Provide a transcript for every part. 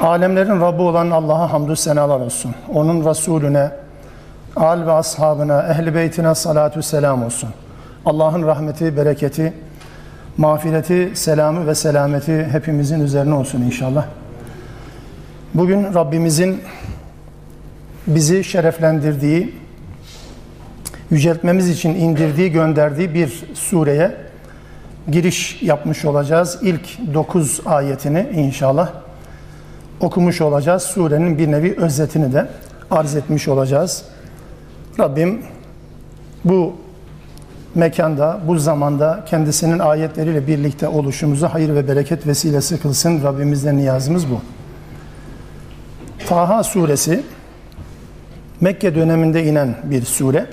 Alemlerin Rabbi olan Allah'a hamdü senalar olsun. Onun Resulüne, al ve ashabına, ehli beytine salatu selam olsun. Allah'ın rahmeti, bereketi, mağfireti, selamı ve selameti hepimizin üzerine olsun inşallah. Bugün Rabbimizin bizi şereflendirdiği, yüceltmemiz için indirdiği, gönderdiği bir sureye giriş yapmış olacağız. İlk 9 ayetini inşallah okumuş olacağız. Surenin bir nevi özetini de arz etmiş olacağız. Rabbim bu mekanda, bu zamanda kendisinin ayetleriyle birlikte oluşumuzu hayır ve bereket vesilesi kılsın. Rabbimizden niyazımız bu. Taha suresi Mekke döneminde inen bir sure.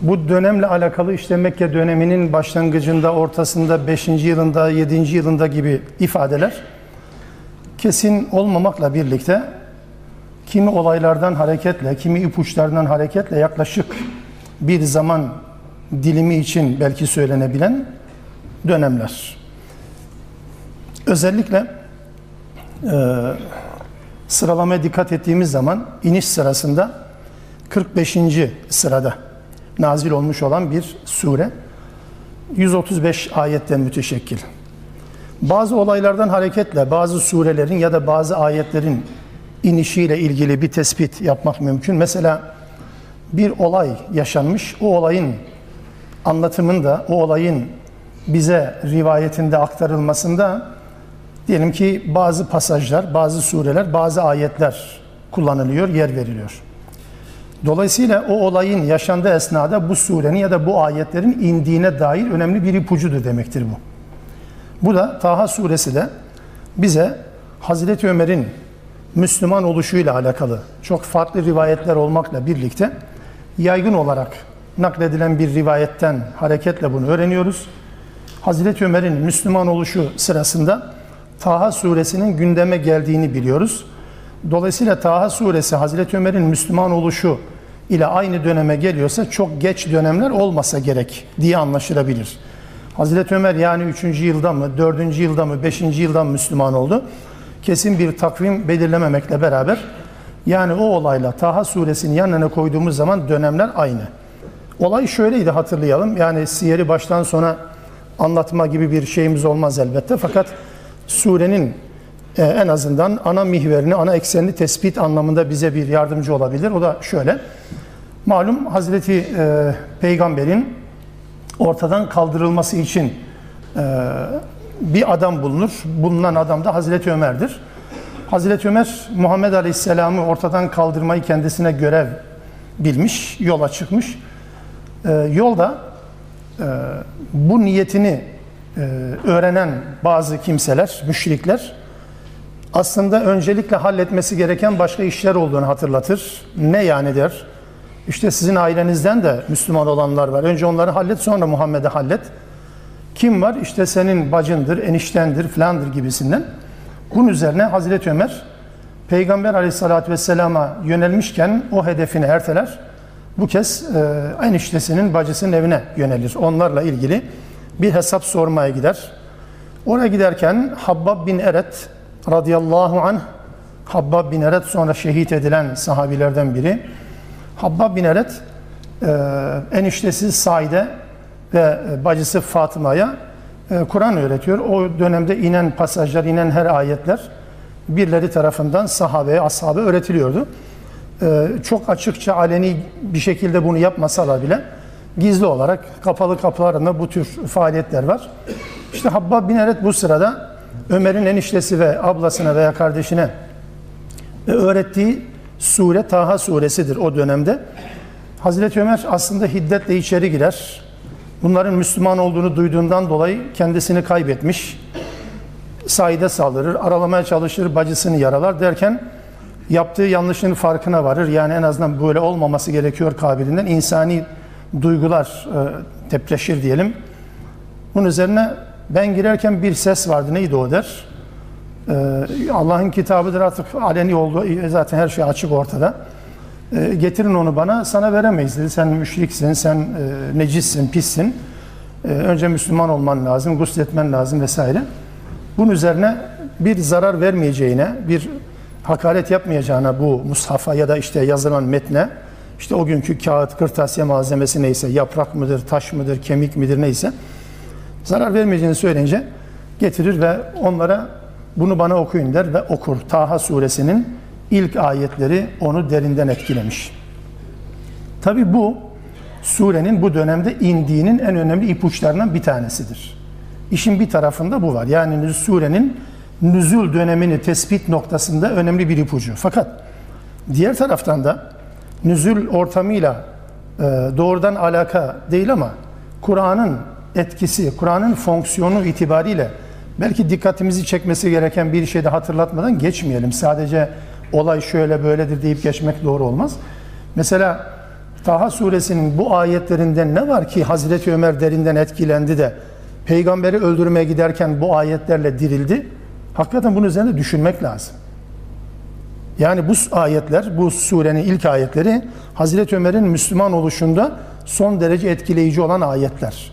Bu dönemle alakalı işte Mekke döneminin başlangıcında, ortasında, 5. yılında, 7. yılında gibi ifadeler kesin olmamakla birlikte kimi olaylardan hareketle, kimi ipuçlarından hareketle yaklaşık bir zaman dilimi için belki söylenebilen dönemler. Özellikle e, sıralamaya dikkat ettiğimiz zaman iniş sırasında 45. sırada nazil olmuş olan bir sure. 135 ayetten müteşekkil. Bazı olaylardan hareketle bazı surelerin ya da bazı ayetlerin inişiyle ilgili bir tespit yapmak mümkün. Mesela bir olay yaşanmış, o olayın anlatımında, o olayın bize rivayetinde aktarılmasında diyelim ki bazı pasajlar, bazı sureler, bazı ayetler kullanılıyor, yer veriliyor. Dolayısıyla o olayın yaşandığı esnada bu surenin ya da bu ayetlerin indiğine dair önemli bir ipucudur demektir bu. Bu da Taha suresi de bize Hazreti Ömer'in Müslüman oluşuyla alakalı çok farklı rivayetler olmakla birlikte yaygın olarak nakledilen bir rivayetten hareketle bunu öğreniyoruz. Hazreti Ömer'in Müslüman oluşu sırasında Taha suresinin gündeme geldiğini biliyoruz. Dolayısıyla Taha suresi Hazreti Ömer'in Müslüman oluşu ile aynı döneme geliyorsa çok geç dönemler olmasa gerek diye anlaşılabilir. Hazreti Ömer yani 3. yılda mı, 4. yılda mı, 5. yılda mı Müslüman oldu? Kesin bir takvim belirlememekle beraber yani o olayla Taha suresini yanına koyduğumuz zaman dönemler aynı. Olay şöyleydi hatırlayalım. Yani siyeri baştan sona anlatma gibi bir şeyimiz olmaz elbette. Fakat surenin e, en azından ana mihverini, ana eksenini tespit anlamında bize bir yardımcı olabilir. O da şöyle. Malum Hazreti e, Peygamber'in ortadan kaldırılması için e, bir adam bulunur. Bulunan adam da Hazreti Ömer'dir. Hazreti Ömer Muhammed Aleyhisselam'ı ortadan kaldırmayı kendisine görev bilmiş, yola çıkmış. E, yolda e, bu niyetini öğrenen bazı kimseler, müşrikler aslında öncelikle halletmesi gereken başka işler olduğunu hatırlatır. Ne yani der? İşte sizin ailenizden de Müslüman olanlar var. Önce onları hallet sonra Muhammed'i hallet. Kim var? İşte senin bacındır, eniştendir filandır gibisinden. Bunun üzerine Hazreti Ömer Peygamber aleyhissalatü vesselama yönelmişken o hedefini erteler. Bu kez e, eniştesinin bacısının evine yönelir. Onlarla ilgili bir hesap sormaya gider. Oraya giderken Habbab bin Eret radıyallahu anh Habbab bin Eret sonra şehit edilen sahabilerden biri Habbab bin Eret e, eniştesi Saide ve bacısı Fatıma'ya e, Kur'an öğretiyor. O dönemde inen pasajlar, inen her ayetler birileri tarafından sahabeye, ashabe öğretiliyordu. E, çok açıkça, aleni bir şekilde bunu yapmasalar bile gizli olarak kapalı kapılarında bu tür faaliyetler var. İşte Habbab bin Eret bu sırada Ömer'in eniştesi ve ablasına veya kardeşine öğrettiği sure Taha suresidir o dönemde. Hazreti Ömer aslında hiddetle içeri girer. Bunların Müslüman olduğunu duyduğundan dolayı kendisini kaybetmiş. Saide saldırır, aralamaya çalışır, bacısını yaralar derken yaptığı yanlışın farkına varır. Yani en azından böyle olmaması gerekiyor kabilinden. insani duygular e, depreşir diyelim. Bunun üzerine ben girerken bir ses vardı. Neydi o der? E, Allah'ın kitabıdır artık aleni oldu. E, zaten her şey açık ortada. E, getirin onu bana. Sana veremeyiz dedi. Sen müşriksin, sen e, necissin, pissin. E, önce Müslüman olman lazım, gusletmen lazım vesaire. Bunun üzerine bir zarar vermeyeceğine, bir hakaret yapmayacağına bu mushafa ya da işte yazılan metne, işte o günkü kağıt, kırtasiye malzemesi neyse, yaprak mıdır, taş mıdır, kemik midir neyse, zarar vermeyeceğini söyleyince getirir ve onlara bunu bana okuyun der ve okur. Taha suresinin ilk ayetleri onu derinden etkilemiş. Tabi bu surenin bu dönemde indiğinin en önemli ipuçlarından bir tanesidir. İşin bir tarafında bu var. Yani surenin nüzul dönemini tespit noktasında önemli bir ipucu. Fakat diğer taraftan da nüzul ortamıyla e, doğrudan alaka değil ama Kur'an'ın etkisi, Kur'an'ın fonksiyonu itibariyle belki dikkatimizi çekmesi gereken bir şey de hatırlatmadan geçmeyelim. Sadece olay şöyle böyledir deyip geçmek doğru olmaz. Mesela Taha suresinin bu ayetlerinden ne var ki Hazreti Ömer derinden etkilendi de peygamberi öldürmeye giderken bu ayetlerle dirildi? Hakikaten bunun üzerinde düşünmek lazım. Yani bu ayetler, bu surenin ilk ayetleri Hazreti Ömer'in Müslüman oluşunda son derece etkileyici olan ayetler.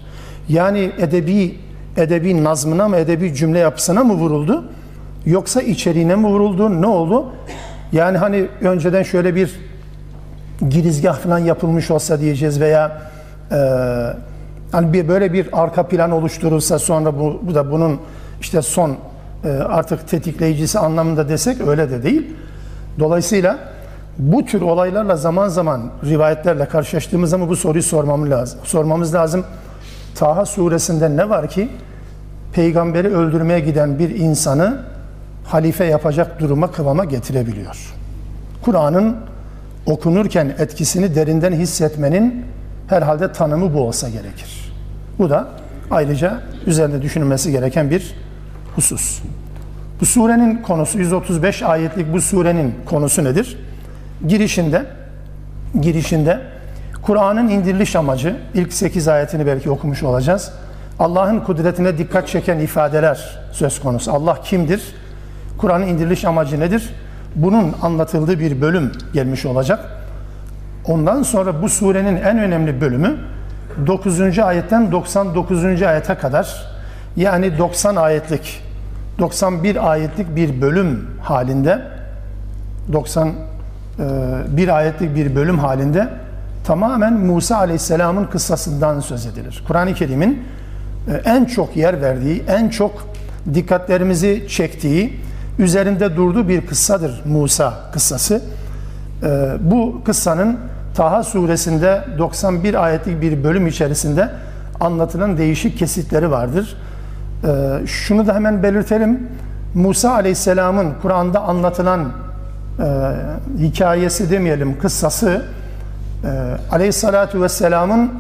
Yani edebi edebi nazmına mı, edebi cümle yapısına mı vuruldu? Yoksa içeriğine mi vuruldu? Ne oldu? Yani hani önceden şöyle bir girizgah falan yapılmış olsa diyeceğiz veya e, hani bir böyle bir arka plan oluşturulsa sonra bu, bu da bunun işte son e, artık tetikleyicisi anlamında desek öyle de değil. Dolayısıyla bu tür olaylarla zaman zaman rivayetlerle karşılaştığımız zaman bu soruyu sormamız lazım. Sormamız lazım. Taha suresinde ne var ki peygamberi öldürmeye giden bir insanı halife yapacak duruma kıvama getirebiliyor. Kur'an'ın okunurken etkisini derinden hissetmenin herhalde tanımı bu olsa gerekir. Bu da ayrıca üzerinde düşünülmesi gereken bir husus. Bu surenin konusu 135 ayetlik bu surenin konusu nedir? Girişinde girişinde Kur'an'ın indiriliş amacı ilk 8 ayetini belki okumuş olacağız. Allah'ın kudretine dikkat çeken ifadeler söz konusu. Allah kimdir? Kur'an'ın indiriliş amacı nedir? Bunun anlatıldığı bir bölüm gelmiş olacak. Ondan sonra bu surenin en önemli bölümü 9. ayetten 99. ayete kadar yani 90 ayetlik 91 ayetlik bir bölüm halinde 91 e, ayetlik bir bölüm halinde tamamen Musa Aleyhisselam'ın kıssasından söz edilir. Kur'an-ı Kerim'in e, en çok yer verdiği, en çok dikkatlerimizi çektiği, üzerinde durduğu bir kıssadır Musa kıssası. E, bu kıssanın Taha suresinde 91 ayetlik bir bölüm içerisinde anlatılan değişik kesitleri vardır. Ee, şunu da hemen belirtelim. Musa Aleyhisselam'ın Kur'an'da anlatılan e, hikayesi demeyelim, kıssası e, Aleyhisselatü Vesselam'ın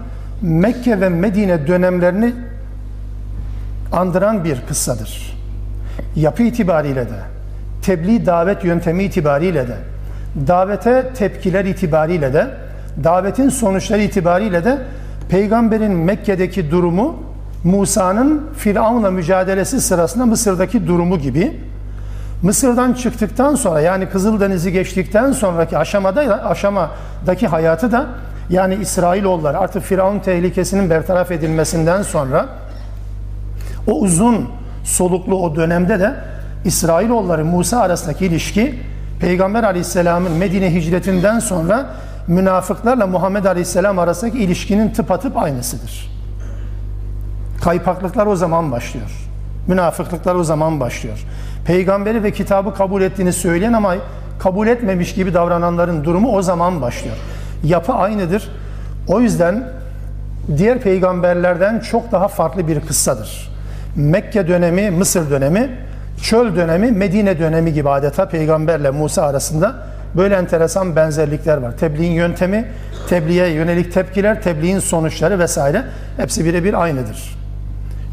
Mekke ve Medine dönemlerini andıran bir kıssadır. Yapı itibariyle de, tebliğ davet yöntemi itibariyle de, davete tepkiler itibariyle de, davetin sonuçları itibariyle de peygamberin Mekke'deki durumu Musa'nın Firavun'la mücadelesi sırasında Mısır'daki durumu gibi Mısır'dan çıktıktan sonra yani Kızıldeniz'i geçtikten sonraki aşamada aşamadaki hayatı da yani İsrailoğulları artık Firavun tehlikesinin bertaraf edilmesinden sonra o uzun soluklu o dönemde de İsrailoğulları Musa arasındaki ilişki Peygamber Aleyhisselam'ın Medine hicretinden sonra münafıklarla Muhammed Aleyhisselam arasındaki ilişkinin tıpatıp aynısıdır. Kaypaklıklar o zaman başlıyor. Münafıklıklar o zaman başlıyor. Peygamberi ve kitabı kabul ettiğini söyleyen ama kabul etmemiş gibi davrananların durumu o zaman başlıyor. Yapı aynıdır. O yüzden diğer peygamberlerden çok daha farklı bir kıssadır. Mekke dönemi, Mısır dönemi, çöl dönemi, Medine dönemi gibi adeta peygamberle Musa arasında böyle enteresan benzerlikler var. Tebliğin yöntemi, tebliğe yönelik tepkiler, tebliğin sonuçları vesaire hepsi birebir aynıdır.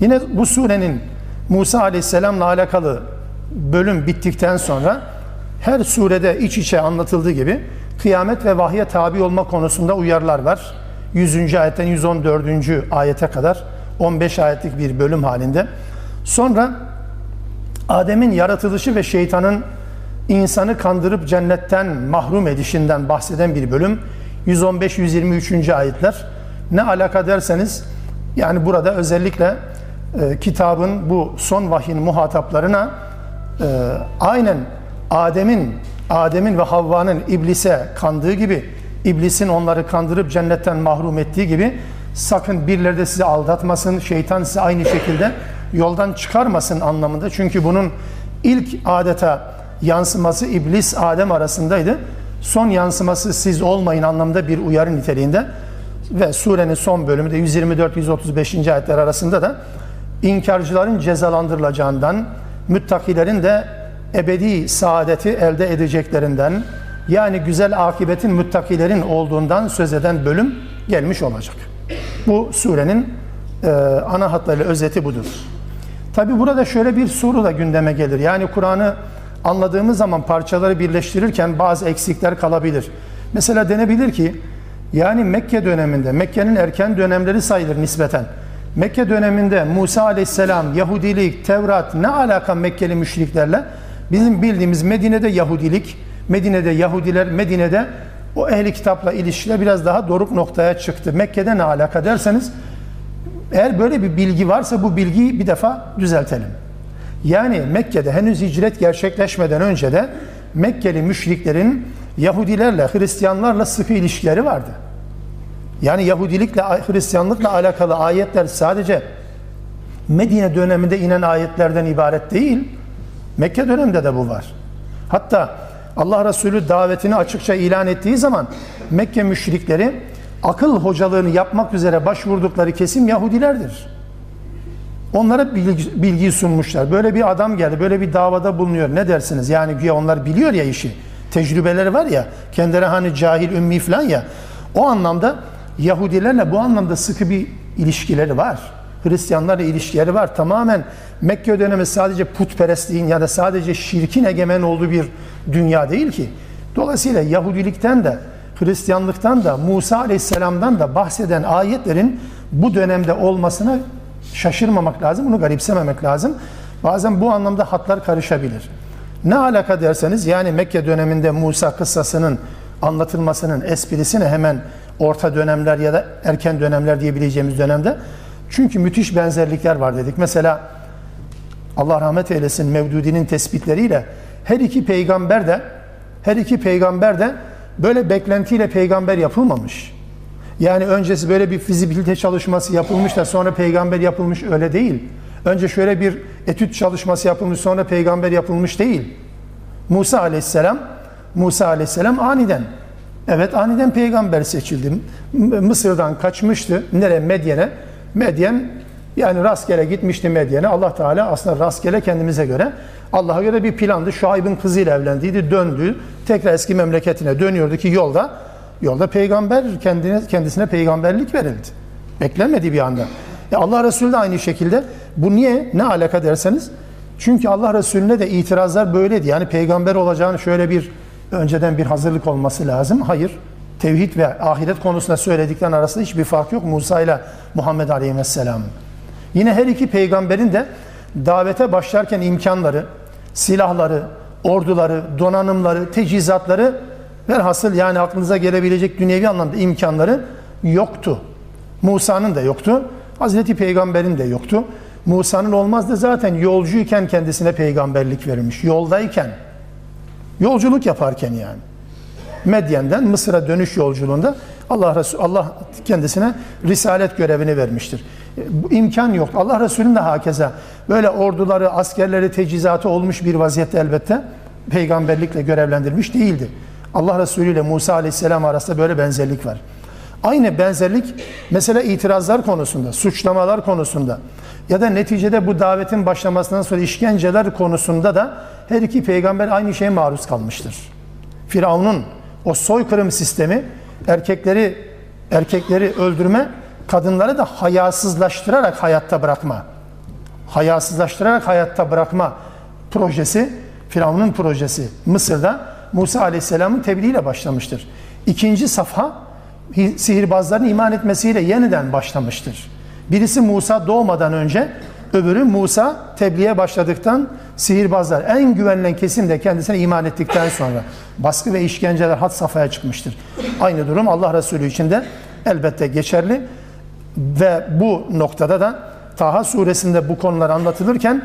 Yine bu surenin Musa Aleyhisselam'la alakalı bölüm bittikten sonra her surede iç içe anlatıldığı gibi kıyamet ve vahye tabi olma konusunda uyarılar var. 100. ayetten 114. ayete kadar 15 ayetlik bir bölüm halinde. Sonra Adem'in yaratılışı ve şeytanın insanı kandırıp cennetten mahrum edişinden bahseden bir bölüm. 115-123. ayetler. Ne alaka derseniz yani burada özellikle e, kitabın bu son vahyin muhataplarına aynen Adem'in Adem'in ve Havva'nın iblise kandığı gibi iblisin onları kandırıp cennetten mahrum ettiği gibi sakın birileri de sizi aldatmasın, şeytan sizi aynı şekilde yoldan çıkarmasın anlamında. Çünkü bunun ilk adeta yansıması iblis Adem arasındaydı. Son yansıması siz olmayın anlamda bir uyarı niteliğinde ve surenin son bölümünde 124-135. ayetler arasında da inkarcıların cezalandırılacağından, müttakilerin de ebedi saadeti elde edeceklerinden, yani güzel akibetin müttakilerin olduğundan söz eden bölüm gelmiş olacak. Bu surenin e, ana hatlarıyla özeti budur. Tabi burada şöyle bir soru da gündeme gelir. Yani Kur'an'ı anladığımız zaman parçaları birleştirirken bazı eksikler kalabilir. Mesela denebilir ki yani Mekke döneminde, Mekke'nin erken dönemleri sayılır nispeten. Mekke döneminde Musa aleyhisselam, Yahudilik, Tevrat ne alaka Mekkeli müşriklerle? Bizim bildiğimiz Medine'de Yahudilik, Medine'de Yahudiler, Medine'de o ehli kitapla ilişkiler biraz daha doruk noktaya çıktı. Mekke'de ne alaka derseniz eğer böyle bir bilgi varsa bu bilgiyi bir defa düzeltelim. Yani Mekke'de henüz hicret gerçekleşmeden önce de Mekkeli müşriklerin Yahudilerle, Hristiyanlarla sıkı ilişkileri vardı. Yani Yahudilikle, Hristiyanlıkla alakalı ayetler sadece Medine döneminde inen ayetlerden ibaret değil. Mekke döneminde de bu var. Hatta Allah Resulü davetini açıkça ilan ettiği zaman Mekke müşrikleri akıl hocalığını yapmak üzere başvurdukları kesim Yahudilerdir. Onlara bilgi, bilgiyi sunmuşlar. Böyle bir adam geldi, böyle bir davada bulunuyor. Ne dersiniz? Yani güya onlar biliyor ya işi. Tecrübeleri var ya, kendileri hani cahil, ümmi falan ya. O anlamda Yahudilerle bu anlamda sıkı bir ilişkileri var. Hristiyanlarla ilişkileri var. Tamamen Mekke dönemi sadece putperestliğin ya da sadece şirkin egemen olduğu bir dünya değil ki. Dolayısıyla Yahudilikten de Hristiyanlıktan da Musa Aleyhisselam'dan da bahseden ayetlerin bu dönemde olmasına şaşırmamak lazım, bunu garipsememek lazım. Bazen bu anlamda hatlar karışabilir. Ne alaka derseniz yani Mekke döneminde Musa kıssasının anlatılmasının esprisine hemen orta dönemler ya da erken dönemler diyebileceğimiz dönemde çünkü müthiş benzerlikler var dedik. Mesela Allah rahmet eylesin Mevdudi'nin tespitleriyle her iki peygamber de her iki peygamber de böyle beklentiyle peygamber yapılmamış. Yani öncesi böyle bir fizibilite çalışması yapılmış da sonra peygamber yapılmış öyle değil. Önce şöyle bir etüt çalışması yapılmış sonra peygamber yapılmış değil. Musa aleyhisselam Musa aleyhisselam aniden evet aniden peygamber seçildi. Mısır'dan kaçmıştı. Nereye? Medyen'e. Medyen yani rastgele gitmişti Medyen'e. Allah Teala aslında rastgele kendimize göre Allah'a göre bir plandı. Şuayb'ın kızıyla evlendiydi, döndü. Tekrar eski memleketine dönüyordu ki yolda yolda peygamber kendine kendisine peygamberlik verildi. Beklenmedi bir anda. E Allah Resulü de aynı şekilde. Bu niye? Ne alaka derseniz. Çünkü Allah Resulüne de itirazlar böyleydi. Yani peygamber olacağını şöyle bir önceden bir hazırlık olması lazım. Hayır. Tevhid ve ahiret konusunda söyledikten arasında hiçbir fark yok Musa ile Muhammed Aleyhisselam'ın. Yine her iki peygamberin de davete başlarken imkanları, silahları, orduları, donanımları, teçhizatları velhasıl yani aklınıza gelebilecek dünyevi anlamda imkanları yoktu. Musa'nın da yoktu. Hazreti Peygamber'in de yoktu. Musa'nın olmazdı zaten yolcuyken kendisine peygamberlik verilmiş. Yoldayken, yolculuk yaparken yani. Medyen'den Mısır'a dönüş yolculuğunda Allah Resul Allah kendisine risalet görevini vermiştir. Bu imkan yok. Allah Resulü'nün de hakeza böyle orduları, askerleri, tecizatı olmuş bir vaziyette elbette peygamberlikle görevlendirilmiş değildi. Allah Resulü ile Musa Aleyhisselam arasında böyle benzerlik var. Aynı benzerlik mesela itirazlar konusunda, suçlamalar konusunda ya da neticede bu davetin başlamasından sonra işkenceler konusunda da her iki peygamber aynı şeye maruz kalmıştır. Firavun'un o soykırım sistemi erkekleri erkekleri öldürme, kadınları da hayasızlaştırarak hayatta bırakma. Hayasızlaştırarak hayatta bırakma projesi Firavun'un projesi Mısır'da Musa Aleyhisselam'ın tebliğiyle başlamıştır. İkinci safha sihirbazların iman etmesiyle yeniden başlamıştır. Birisi Musa doğmadan önce, öbürü Musa tebliğe başladıktan sihirbazlar en güvenilen kesim de kendisine iman ettikten sonra baskı ve işkenceler had safhaya çıkmıştır. Aynı durum Allah Resulü için de elbette geçerli ve bu noktada da Taha suresinde bu konular anlatılırken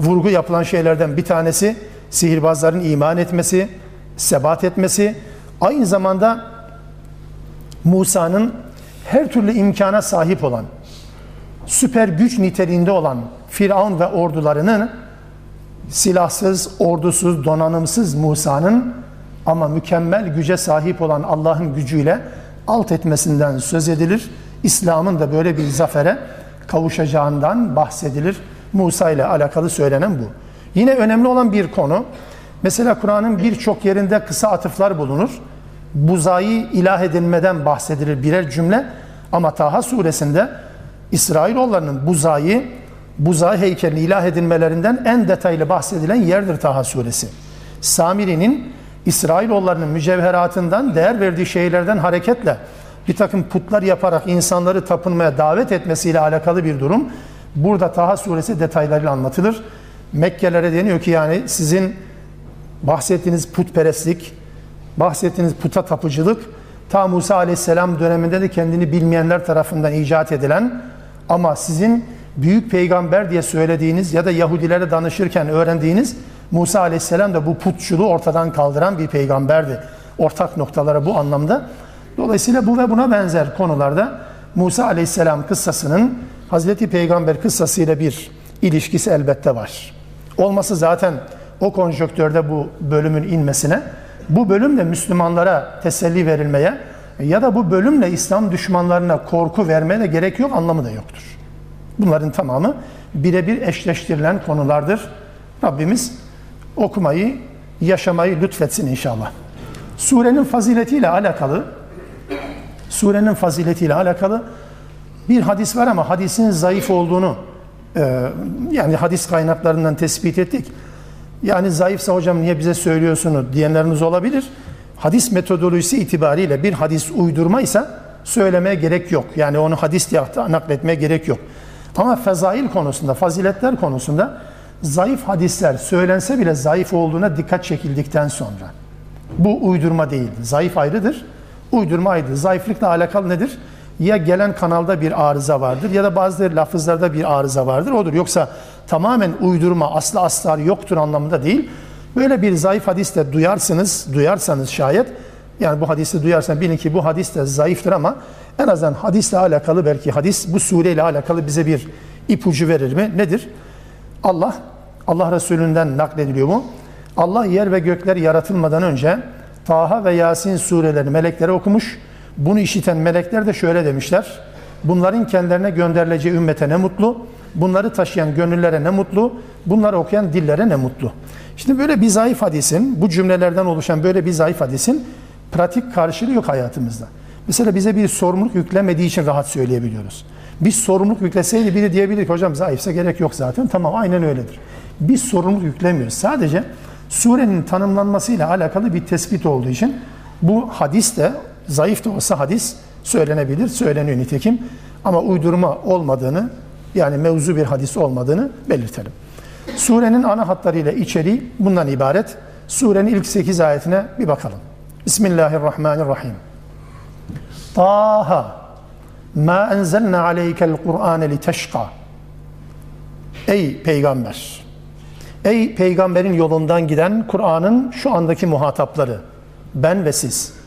vurgu yapılan şeylerden bir tanesi sihirbazların iman etmesi, sebat etmesi, aynı zamanda Musa'nın her türlü imkana sahip olan, süper güç niteliğinde olan Firavun ve ordularının silahsız, ordusuz, donanımsız Musa'nın ama mükemmel güce sahip olan Allah'ın gücüyle alt etmesinden söz edilir. İslam'ın da böyle bir zafere kavuşacağından bahsedilir. Musa ile alakalı söylenen bu. Yine önemli olan bir konu, mesela Kur'an'ın birçok yerinde kısa atıflar bulunur. Buzayı ilah edilmeden bahsedilir birer cümle. Ama Taha suresinde İsrailoğullarının buzayı, buzağı heykelini ilah edilmelerinden en detaylı bahsedilen yerdir Taha suresi. Samiri'nin İsrailoğullarının mücevheratından, değer verdiği şeylerden hareketle bir takım putlar yaparak insanları tapınmaya davet etmesiyle alakalı bir durum. Burada Taha suresi detaylarıyla anlatılır. Mekkelere deniyor ki yani sizin bahsettiğiniz putperestlik, bahsettiğiniz puta tapıcılık ta Musa aleyhisselam döneminde de kendini bilmeyenler tarafından icat edilen ama sizin büyük peygamber diye söylediğiniz ya da Yahudilere danışırken öğrendiğiniz Musa aleyhisselam da bu putçuluğu ortadan kaldıran bir peygamberdi. Ortak noktalara bu anlamda. Dolayısıyla bu ve buna benzer konularda Musa aleyhisselam kıssasının Hazreti Peygamber kıssasıyla bir ilişkisi elbette var. Olması zaten o konjonktörde bu bölümün inmesine, bu bölümle Müslümanlara teselli verilmeye ya da bu bölümle İslam düşmanlarına korku vermeye de gerek yok, anlamı da yoktur. Bunların tamamı birebir eşleştirilen konulardır. Rabbimiz okumayı, yaşamayı lütfetsin inşallah. Surenin faziletiyle alakalı surenin faziletiyle alakalı bir hadis var ama hadisin zayıf olduğunu e, yani hadis kaynaklarından tespit ettik. Yani zayıfsa hocam niye bize söylüyorsunuz diyenleriniz olabilir. Hadis metodolojisi itibariyle bir hadis uydurmaysa söylemeye gerek yok. Yani onu hadis diye nakletmeye gerek yok. Ama fezail konusunda, faziletler konusunda zayıf hadisler söylense bile zayıf olduğuna dikkat çekildikten sonra bu uydurma değil. Zayıf ayrıdır, uydurma ayrıdır. Zayıflıkla alakalı nedir? Ya gelen kanalda bir arıza vardır ya da bazı lafızlarda bir arıza vardır. Odur. Yoksa tamamen uydurma, aslı aslar yoktur anlamında değil. Böyle bir zayıf hadis de duyarsınız, duyarsanız şayet yani bu hadisi duyarsan bilin ki bu hadis de zayıftır ama en azından hadisle alakalı belki hadis bu sureyle alakalı bize bir ipucu verir mi? Nedir? Allah, Allah Resulü'nden naklediliyor mu? Allah yer ve gökler yaratılmadan önce Taha ve Yasin surelerini meleklere okumuş. Bunu işiten melekler de şöyle demişler. Bunların kendilerine gönderileceği ümmete ne mutlu. Bunları taşıyan gönüllere ne mutlu. Bunları okuyan dillere ne mutlu. Şimdi böyle bir zayıf hadisin, bu cümlelerden oluşan böyle bir zayıf hadisin pratik karşılığı yok hayatımızda. Mesela bize bir sorumluluk yüklemediği için rahat söyleyebiliyoruz. Bir sorumluluk yükleseydi biri diyebilir ki hocam zayıfsa gerek yok zaten. Tamam aynen öyledir. Biz sorumluluk yüklemiyoruz. Sadece surenin tanımlanmasıyla alakalı bir tespit olduğu için bu hadis de zayıf da olsa hadis söylenebilir, söyleniyor nitekim. Ama uydurma olmadığını yani mevzu bir hadis olmadığını belirtelim. Surenin ana hatlarıyla içeriği bundan ibaret. Surenin ilk 8 ayetine bir bakalım. Bismillahirrahmanirrahim. Taha ma enzelna aleykel Kur'ane li teşka. Ey peygamber! Ey peygamberin yolundan giden Kur'an'ın şu andaki muhatapları ben ve siz.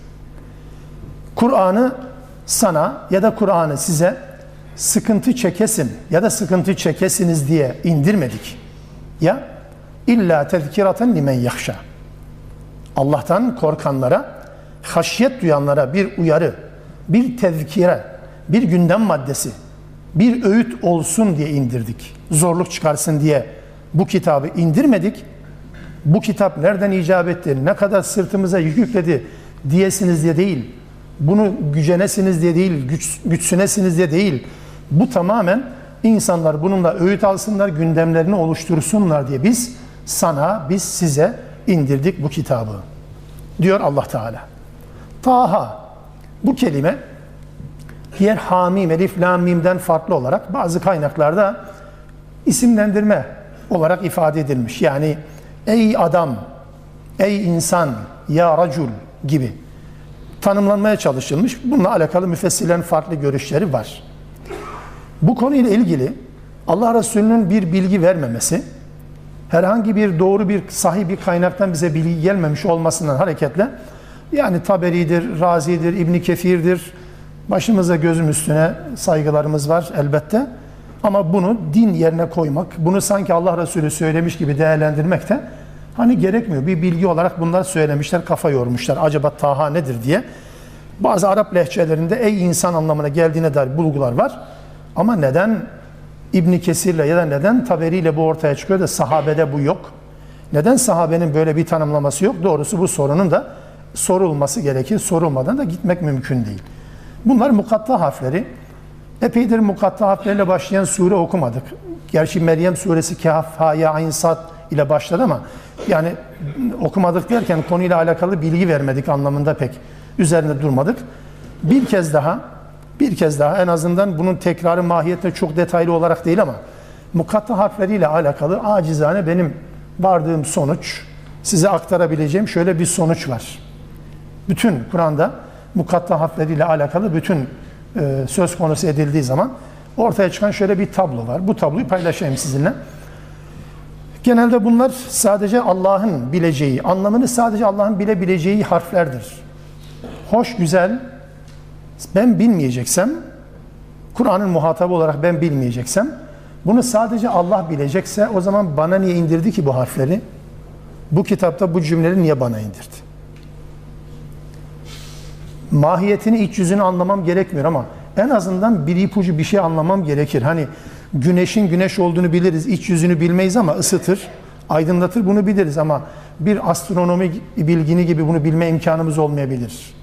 Kur'an'ı sana ya da Kur'an'ı size sıkıntı çekesin ya da sıkıntı çekesiniz diye indirmedik. Ya illa tezkiraten limen yahşa. Allah'tan korkanlara, haşyet duyanlara bir uyarı, bir tezkire, bir gündem maddesi, bir öğüt olsun diye indirdik. Zorluk çıkarsın diye bu kitabı indirmedik. Bu kitap nereden icap etti, ne kadar sırtımıza yük yükledi diyesiniz diye değil. Bunu gücenesiniz diye değil, güç, güçsünesiniz diye değil. Bu tamamen insanlar bununla öğüt alsınlar, gündemlerini oluştursunlar diye biz sana biz size indirdik bu kitabı. Diyor Allah Teala. Taha bu kelime diğer hamim, elif, lam, mimden farklı olarak bazı kaynaklarda isimlendirme olarak ifade edilmiş. Yani ey adam, ey insan, ya racul gibi tanımlanmaya çalışılmış. Bununla alakalı müfessirlerin farklı görüşleri var. Bu konuyla ilgili Allah Resulü'nün bir bilgi vermemesi, herhangi bir doğru bir sahih bir kaynaktan bize bilgi gelmemiş olmasından hareketle yani Taberi'dir, Razi'dir, İbni Kefir'dir, başımıza gözüm üstüne saygılarımız var elbette. Ama bunu din yerine koymak, bunu sanki Allah Resulü söylemiş gibi değerlendirmek de hani gerekmiyor. Bir bilgi olarak bunlar söylemişler, kafa yormuşlar. Acaba Taha nedir diye. Bazı Arap lehçelerinde ey insan anlamına geldiğine dair bulgular var. Ama neden İbni Kesir'le ya da neden Taberi'yle bu ortaya çıkıyor da sahabede bu yok? Neden sahabenin böyle bir tanımlaması yok? Doğrusu bu sorunun da sorulması gerekir. Sorulmadan da gitmek mümkün değil. Bunlar mukatta harfleri. Epeydir mukatta harflerle başlayan sure okumadık. Gerçi Meryem suresi Kehf, Ha, Ya, Ayn, Sad ile başladı ama yani okumadık derken konuyla alakalı bilgi vermedik anlamında pek üzerinde durmadık. Bir kez daha bir kez daha en azından bunun tekrarı mahiyette çok detaylı olarak değil ama mukatta harfleriyle alakalı acizane benim vardığım sonuç size aktarabileceğim şöyle bir sonuç var. Bütün Kur'an'da mukatta harfleriyle alakalı bütün e, söz konusu edildiği zaman ortaya çıkan şöyle bir tablo var. Bu tabloyu paylaşayım sizinle. Genelde bunlar sadece Allah'ın bileceği, anlamını sadece Allah'ın bilebileceği harflerdir. Hoş, güzel, ben bilmeyeceksem, Kur'an'ın muhatabı olarak ben bilmeyeceksem, bunu sadece Allah bilecekse o zaman bana niye indirdi ki bu harfleri? Bu kitapta bu cümleleri niye bana indirdi? Mahiyetini, iç yüzünü anlamam gerekmiyor ama en azından bir ipucu bir şey anlamam gerekir. Hani güneşin güneş olduğunu biliriz, iç yüzünü bilmeyiz ama ısıtır, aydınlatır bunu biliriz ama bir astronomi bilgini gibi bunu bilme imkanımız olmayabilir.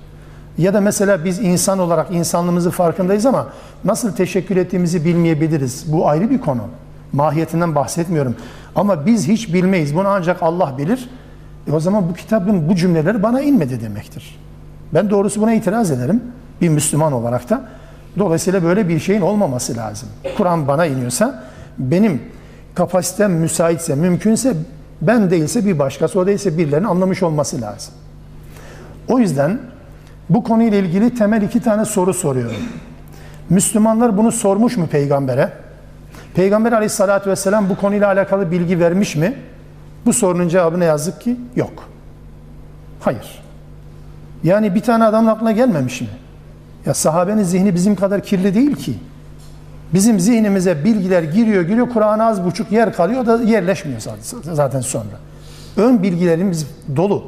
Ya da mesela biz insan olarak insanlığımızı farkındayız ama nasıl teşekkür ettiğimizi bilmeyebiliriz. Bu ayrı bir konu. Mahiyetinden bahsetmiyorum. Ama biz hiç bilmeyiz. Bunu ancak Allah bilir. E o zaman bu kitabın bu cümleleri bana inmedi demektir. Ben doğrusu buna itiraz ederim. Bir Müslüman olarak da. Dolayısıyla böyle bir şeyin olmaması lazım. Kur'an bana iniyorsa, benim kapasitem müsaitse, mümkünse ben değilse bir başkası, o değilse birilerinin anlamış olması lazım. O yüzden bu konuyla ilgili temel iki tane soru soruyorum. Müslümanlar bunu sormuş mu peygambere? Peygamber aleyhissalatü vesselam bu konuyla alakalı bilgi vermiş mi? Bu sorunun cevabı ne yazık ki yok. Hayır. Yani bir tane adamın aklına gelmemiş mi? Ya sahabenin zihni bizim kadar kirli değil ki. Bizim zihnimize bilgiler giriyor giriyor Kur'an az buçuk yer kalıyor da yerleşmiyor zaten sonra. Ön bilgilerimiz dolu.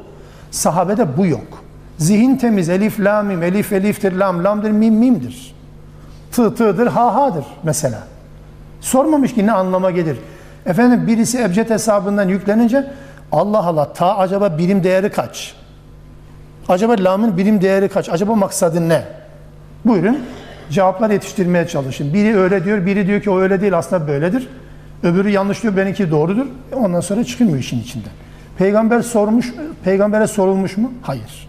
Sahabede bu yok. Zihin temiz. Elif, lam, mim. Elif, eliftir, lam, lamdır, mim, mimdir. Tı, tığdır, ha, hadır mesela. Sormamış ki ne anlama gelir. Efendim birisi ebced hesabından yüklenince Allah Allah ta acaba birim değeri kaç? Acaba lamın birim değeri kaç? Acaba maksadın ne? Buyurun cevaplar yetiştirmeye çalışın. Biri öyle diyor, biri diyor ki o öyle değil aslında böyledir. Öbürü yanlış diyor, benimki doğrudur. Ondan sonra çıkılmıyor işin içinden. Peygamber sormuş, peygambere sorulmuş mu? Hayır.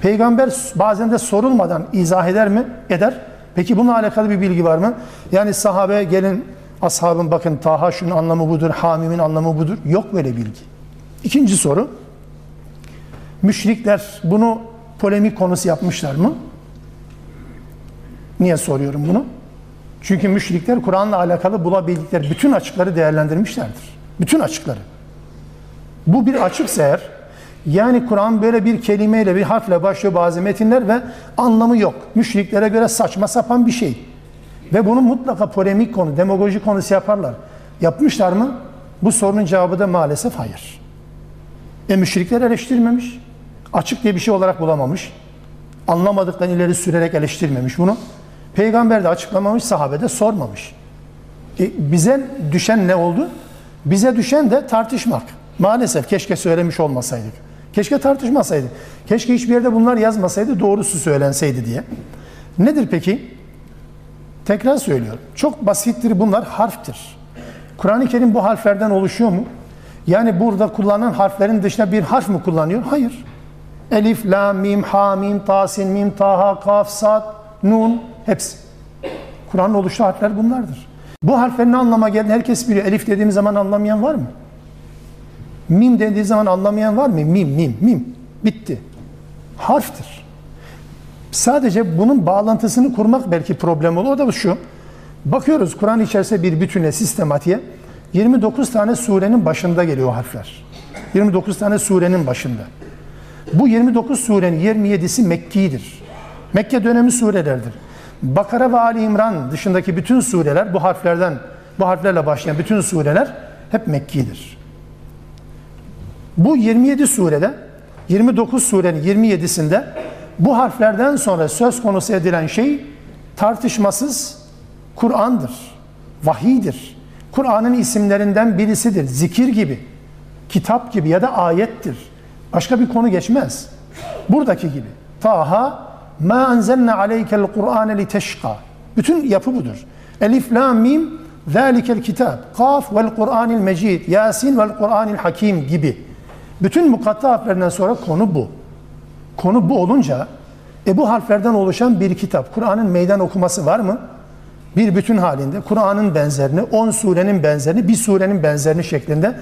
Peygamber bazen de sorulmadan izah eder mi? Eder. Peki bununla alakalı bir bilgi var mı? Yani sahabe gelin ashabın bakın Taha şunun anlamı budur, Hamim'in anlamı budur. Yok böyle bilgi. İkinci soru. Müşrikler bunu polemik konusu yapmışlar mı? Niye soruyorum bunu? Çünkü müşrikler Kur'an'la alakalı bulabildikleri bütün açıkları değerlendirmişlerdir. Bütün açıkları. Bu bir açıksa eğer yani Kur'an böyle bir kelimeyle, bir harfle başlıyor bazı metinler ve anlamı yok. Müşriklere göre saçma sapan bir şey. Ve bunu mutlaka polemik konu, demagoji konusu yaparlar. Yapmışlar mı? Bu sorunun cevabı da maalesef hayır. E müşrikler eleştirmemiş. Açık diye bir şey olarak bulamamış. Anlamadıktan ileri sürerek eleştirmemiş bunu. Peygamber de açıklamamış, sahabe de sormamış. E bize düşen ne oldu? Bize düşen de tartışmak. Maalesef keşke söylemiş olmasaydık. Keşke tartışmasaydı. Keşke hiçbir yerde bunlar yazmasaydı, doğrusu söylenseydi diye. Nedir peki? Tekrar söylüyorum. Çok basittir bunlar, harftir. Kur'an-ı Kerim bu harflerden oluşuyor mu? Yani burada kullanılan harflerin dışında bir harf mi kullanıyor? Hayır. Elif, la, mim, ha, mim, ta, sin, mim, taha, kaf, sad, nun hepsi. Kur'an'ın oluştuğu harfler bunlardır. Bu harflerin ne anlama geldiğini herkes biliyor. Elif dediğimiz zaman anlamayan var mı? Mim dediği zaman anlamayan var mı? Mim, mim, mim. Bitti. Harftir. Sadece bunun bağlantısını kurmak belki problem olur. O da şu. Bakıyoruz Kur'an içerisinde bir bütüne, sistematiğe. 29 tane surenin başında geliyor harfler. 29 tane surenin başında. Bu 29 surenin 27'si Mekki'dir. Mekke dönemi surelerdir. Bakara ve Ali İmran dışındaki bütün sureler bu harflerden bu harflerle başlayan bütün sureler hep Mekki'dir. Bu 27 surede 29 surenin 27'sinde bu harflerden sonra söz konusu edilen şey tartışmasız Kur'an'dır. Vahidir. Kur'an'ın isimlerinden birisidir. Zikir gibi, kitap gibi ya da ayettir. Başka bir konu geçmez. Buradaki gibi. Taha ma enzelne aleykel Kur'ane li teşka. Bütün yapı budur. Elif, la, mim, zâlikel kitap. Kaf vel Kur'anil mecid. Yasin vel Kur'anil hakim gibi. Bütün mukatta harflerinden sonra konu bu. Konu bu olunca e bu harflerden oluşan bir kitap. Kur'an'ın meydan okuması var mı? Bir bütün halinde Kur'an'ın benzerini, 10 surenin benzerini, bir surenin benzerini şeklinde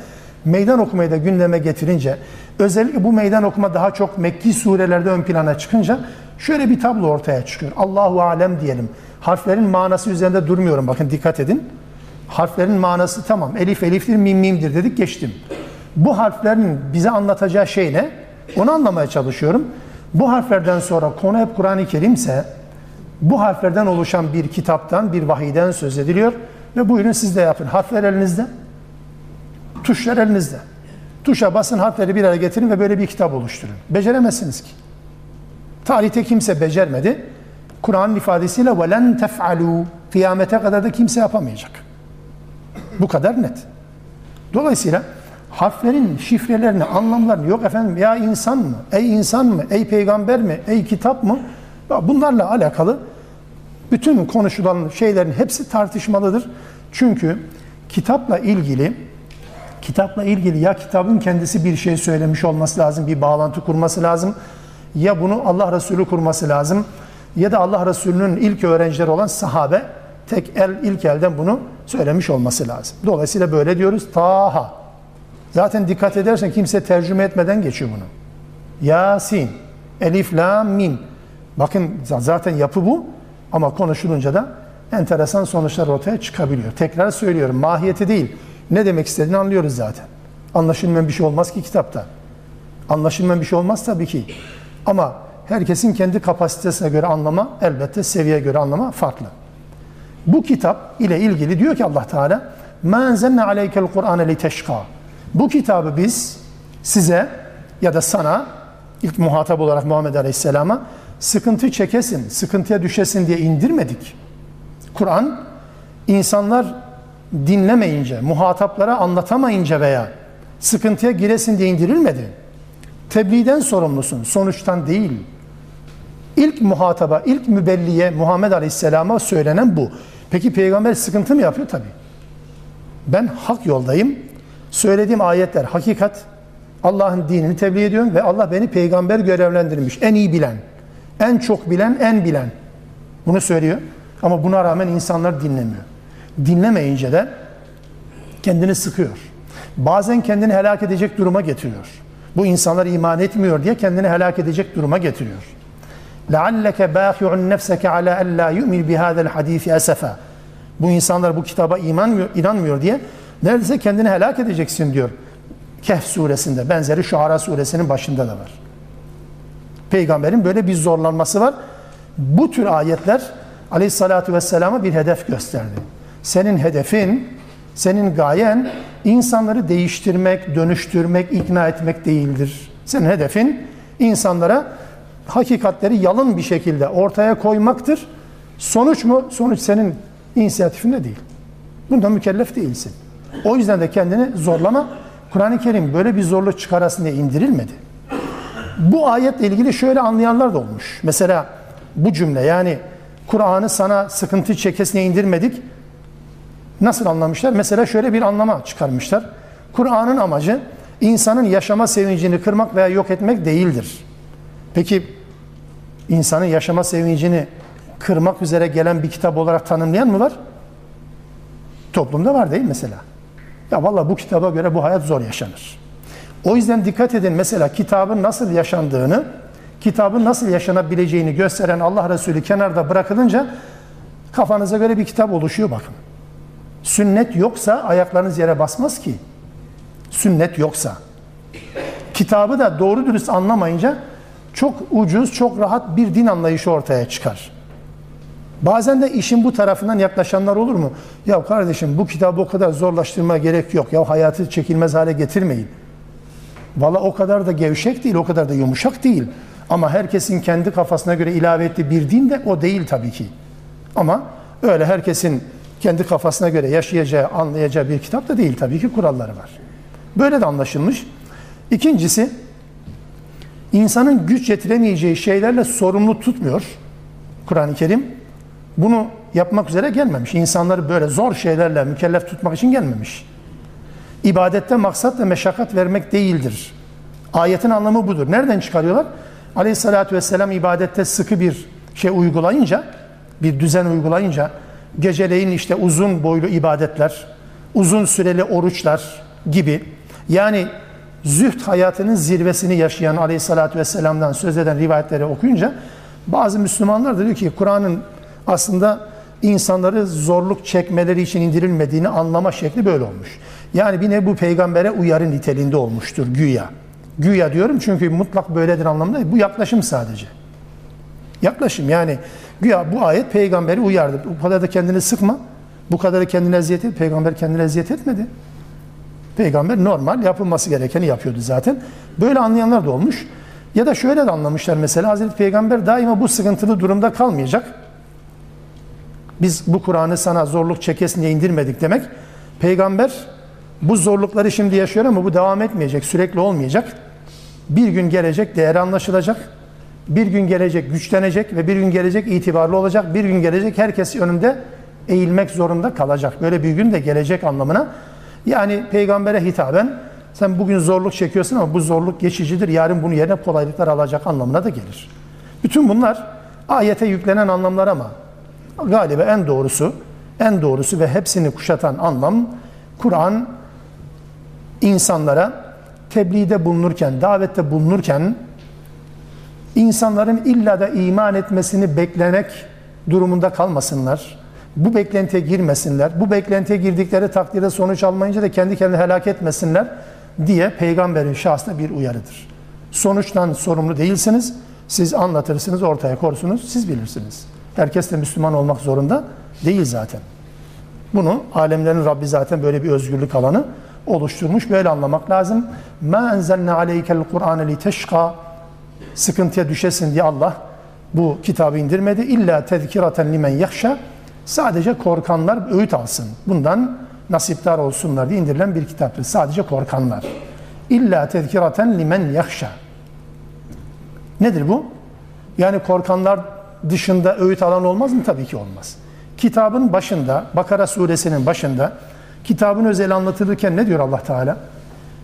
meydan okumayı da gündeme getirince özellikle bu meydan okuma daha çok Mekki surelerde ön plana çıkınca şöyle bir tablo ortaya çıkıyor. Allahu alem diyelim. Harflerin manası üzerinde durmuyorum. Bakın dikkat edin. Harflerin manası tamam. Elif eliftir, mim mimdir dedik geçtim. Bu harflerin bize anlatacağı şey ne? Onu anlamaya çalışıyorum. Bu harflerden sonra konu hep Kur'an-ı Kerimse bu harflerden oluşan bir kitaptan, bir vahiyden söz ediliyor ve buyurun siz de yapın. Harfler elinizde, tuşlar elinizde. Tuşa basın harfleri bir araya getirin ve böyle bir kitap oluşturun. Beceremezsiniz ki. Tarihte kimse becermedi. Kur'an'ın ifadesiyle velen tef'alu kıyamete kadar da kimse yapamayacak. Bu kadar net. Dolayısıyla harflerin şifrelerini, anlamlarını yok efendim ya insan mı, ey insan mı, ey peygamber mi, ey kitap mı? Bunlarla alakalı bütün konuşulan şeylerin hepsi tartışmalıdır. Çünkü kitapla ilgili kitapla ilgili ya kitabın kendisi bir şey söylemiş olması lazım, bir bağlantı kurması lazım ya bunu Allah Resulü kurması lazım ya da Allah Resulü'nün ilk öğrencileri olan sahabe tek el ilk elden bunu söylemiş olması lazım. Dolayısıyla böyle diyoruz. Taha. Zaten dikkat edersen kimse tercüme etmeden geçiyor bunu. Yasin. Elif, la, mim. Bakın zaten yapı bu ama konuşulunca da enteresan sonuçlar ortaya çıkabiliyor. Tekrar söylüyorum mahiyeti değil. Ne demek istediğini anlıyoruz zaten. Anlaşılmayan bir şey olmaz ki kitapta. Anlaşılmayan bir şey olmaz tabii ki. Ama herkesin kendi kapasitesine göre anlama, elbette seviyeye göre anlama farklı. Bu kitap ile ilgili diyor ki Allah Teala: "Ma enzenne aleykel Kur'ane liteşka." Bu kitabı biz size ya da sana ilk muhatap olarak Muhammed Aleyhisselam'a sıkıntı çekesin, sıkıntıya düşesin diye indirmedik. Kur'an insanlar dinlemeyince, muhataplara anlatamayınca veya sıkıntıya giresin diye indirilmedi. Tebliğden sorumlusun, sonuçtan değil. İlk muhataba, ilk mübelliye Muhammed Aleyhisselam'a söylenen bu. Peki peygamber sıkıntı mı yapıyor? Tabii. Ben hak yoldayım. Söylediğim ayetler hakikat. Allah'ın dinini tebliğ ediyorum ve Allah beni peygamber görevlendirmiş. En iyi bilen, en çok bilen, en bilen. Bunu söylüyor. Ama buna rağmen insanlar dinlemiyor Dinlemeyince de kendini sıkıyor. Bazen kendini helak edecek duruma getiriyor. Bu insanlar iman etmiyor diye kendini helak edecek duruma getiriyor. لَعَلَّكَ بَاخِعُنْ نَفْسَكَ عَلَى أَلَّا يُؤْمِنْ بِهَذَا الْحَد۪يثِ أَسَفًا Bu insanlar bu kitaba iman, inanmıyor diye neredeyse kendini helak edeceksin diyor. Kehf suresinde, benzeri Şuara suresinin başında da var. Peygamberin böyle bir zorlanması var. Bu tür ayetler aleyhissalatü vesselama bir hedef gösterdi. Senin hedefin, senin gayen insanları değiştirmek, dönüştürmek, ikna etmek değildir. Senin hedefin insanlara hakikatleri yalın bir şekilde ortaya koymaktır. Sonuç mu? Sonuç senin inisiyatifinde değil. Bundan mükellef değilsin. O yüzden de kendini zorlama. Kur'an-ı Kerim böyle bir zorluk çıkarasın diye indirilmedi. Bu ayetle ilgili şöyle anlayanlar da olmuş. Mesela bu cümle yani Kur'an'ı sana sıkıntı çekesine indirmedik. Nasıl anlamışlar? Mesela şöyle bir anlama çıkarmışlar. Kur'an'ın amacı insanın yaşama sevincini kırmak veya yok etmek değildir. Peki insanın yaşama sevincini kırmak üzere gelen bir kitap olarak tanımlayan mı var? Toplumda var değil mesela. Ya vallahi bu kitaba göre bu hayat zor yaşanır. O yüzden dikkat edin mesela kitabın nasıl yaşandığını, kitabın nasıl yaşanabileceğini gösteren Allah Resulü kenarda bırakılınca kafanıza göre bir kitap oluşuyor bakın. Sünnet yoksa ayaklarınız yere basmaz ki. Sünnet yoksa. Kitabı da doğru dürüst anlamayınca çok ucuz, çok rahat bir din anlayışı ortaya çıkar. Bazen de işin bu tarafından yaklaşanlar olur mu? Ya kardeşim bu kitabı o kadar zorlaştırmaya gerek yok. Ya hayatı çekilmez hale getirmeyin. Valla o kadar da gevşek değil, o kadar da yumuşak değil. Ama herkesin kendi kafasına göre ilave ettiği bir din de o değil tabii ki. Ama öyle herkesin kendi kafasına göre yaşayacağı, anlayacağı bir kitap da değil tabii ki kuralları var. Böyle de anlaşılmış. İkincisi, insanın güç yetiremeyeceği şeylerle sorumlu tutmuyor Kur'an-ı Kerim. Bunu yapmak üzere gelmemiş. İnsanları böyle zor şeylerle mükellef tutmak için gelmemiş. İbadette maksat ve meşakkat vermek değildir. Ayetin anlamı budur. Nereden çıkarıyorlar? Aleyhissalatü vesselam ibadette sıkı bir şey uygulayınca, bir düzen uygulayınca, geceleyin işte uzun boylu ibadetler, uzun süreli oruçlar gibi, yani zühd hayatının zirvesini yaşayan aleyhissalatü vesselam'dan söz eden rivayetleri okuyunca, bazı Müslümanlar da diyor ki Kur'an'ın aslında insanları zorluk çekmeleri için indirilmediğini anlama şekli böyle olmuş. Yani bir ne bu peygambere uyarı niteliğinde olmuştur güya. Güya diyorum çünkü mutlak böyledir anlamında. Bu yaklaşım sadece. Yaklaşım yani güya bu ayet peygamberi uyardı. Bu kadar da kendini sıkma. Bu kadar da kendine eziyet et. Peygamber kendine eziyet etmedi. Peygamber normal yapılması gerekeni yapıyordu zaten. Böyle anlayanlar da olmuş. Ya da şöyle de anlamışlar mesela Hazreti Peygamber daima bu sıkıntılı durumda kalmayacak. Biz bu Kur'an'ı sana zorluk çekesin diye indirmedik demek. Peygamber bu zorlukları şimdi yaşıyor ama bu devam etmeyecek, sürekli olmayacak. Bir gün gelecek, değeri anlaşılacak. Bir gün gelecek, güçlenecek ve bir gün gelecek, itibarlı olacak. Bir gün gelecek, herkes önünde eğilmek zorunda kalacak. Böyle bir gün de gelecek anlamına. Yani peygambere hitaben sen bugün zorluk çekiyorsun ama bu zorluk geçicidir. Yarın bunun yerine kolaylıklar alacak anlamına da gelir. Bütün bunlar ayete yüklenen anlamlar ama galiba en doğrusu, en doğrusu ve hepsini kuşatan anlam Kur'an insanlara tebliğde bulunurken, davette bulunurken insanların illa da iman etmesini beklemek durumunda kalmasınlar. Bu beklentiye girmesinler. Bu beklentiye girdikleri takdirde sonuç almayınca da kendi kendine helak etmesinler diye peygamberin şahsına bir uyarıdır. Sonuçtan sorumlu değilsiniz. Siz anlatırsınız, ortaya korsunuz, siz bilirsiniz. Herkes de Müslüman olmak zorunda değil zaten. Bunu alemlerin Rabbi zaten böyle bir özgürlük alanı oluşturmuş. Böyle anlamak lazım. Ma enzelne aleykel Kur'ane li sıkıntıya düşesin diye Allah bu kitabı indirmedi. İlla tezkiraten limen yahşa sadece korkanlar öğüt alsın. Bundan nasiptar olsunlar diye indirilen bir kitaptır. Sadece korkanlar. İlla tezkiraten limen yahşa. Nedir bu? Yani korkanlar dışında öğüt alan olmaz mı? Tabii ki olmaz. Kitabın başında, Bakara suresinin başında kitabın özel anlatılırken ne diyor Allah Teala?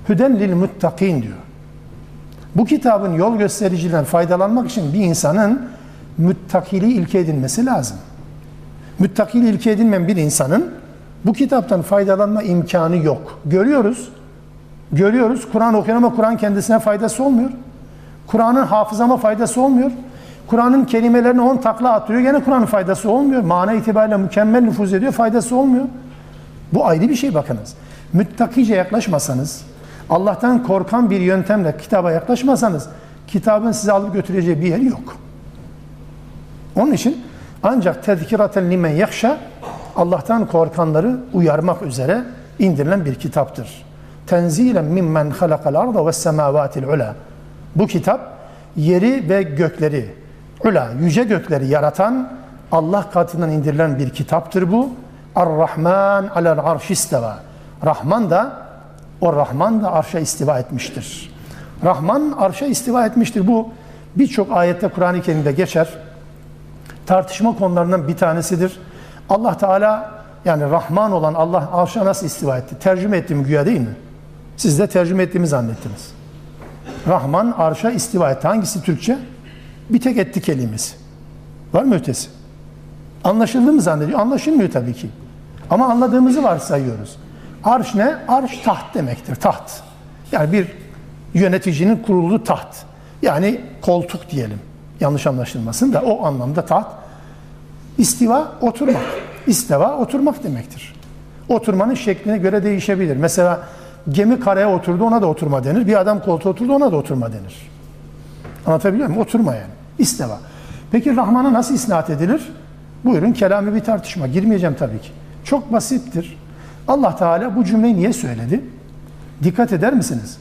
Hüden lil muttakin diyor. Bu kitabın yol göstericilerinden faydalanmak için bir insanın müttakili ilke edinmesi lazım. Müttakili ilke edinmeyen bir insanın bu kitaptan faydalanma imkanı yok. Görüyoruz. Görüyoruz. Kur'an okuyan ama Kur'an kendisine faydası olmuyor. Kur'an'ın hafızama faydası olmuyor. Kur'an'ın kelimelerine on takla atıyor. Gene Kur'an'ın faydası olmuyor. Mana itibariyle mükemmel nüfuz ediyor. Faydası olmuyor. Bu ayrı bir şey bakınız. Müttakice yaklaşmasanız, Allah'tan korkan bir yöntemle kitaba yaklaşmasanız, kitabın sizi alıp götüreceği bir yer yok. Onun için ancak tezkiraten limen yakşa Allah'tan korkanları uyarmak üzere indirilen bir kitaptır. Tenzilen mimmen halakal arda ve semavatil ula. Bu kitap yeri ve gökleri, ula, yüce gökleri yaratan Allah katından indirilen bir kitaptır bu. Ar-Rahman alel arş istiva. Rahman da o Rahman da arşa istiva etmiştir. Rahman arşa istiva etmiştir. Bu birçok ayette Kur'an-ı Kerim'de geçer. Tartışma konularından bir tanesidir. Allah Teala yani Rahman olan Allah arşa nasıl istiva etti? Tercüme ettim güya değil mi? Siz de tercüme ettiğimi zannettiniz. Rahman arşa istiva etti. Hangisi Türkçe? Bir tek etti kelimesi. Var mı ötesi? Anlaşıldı mı zannediyor? Anlaşılmıyor tabii ki. Ama anladığımızı varsayıyoruz. Arş ne? Arş taht demektir. Taht. Yani bir yöneticinin kurulduğu taht. Yani koltuk diyelim. Yanlış anlaşılmasın da o anlamda taht. İstiva oturmak. İstiva oturmak demektir. Oturmanın şekline göre değişebilir. Mesela gemi karaya oturdu ona da oturma denir. Bir adam koltuğa oturdu ona da oturma denir. Anlatabiliyor muyum? Oturma yani. İsteva. Peki Rahman'a nasıl isnat edilir? Buyurun kelami bir tartışma. Girmeyeceğim tabii ki. Çok basittir. Allah Teala bu cümleyi niye söyledi? Dikkat eder misiniz?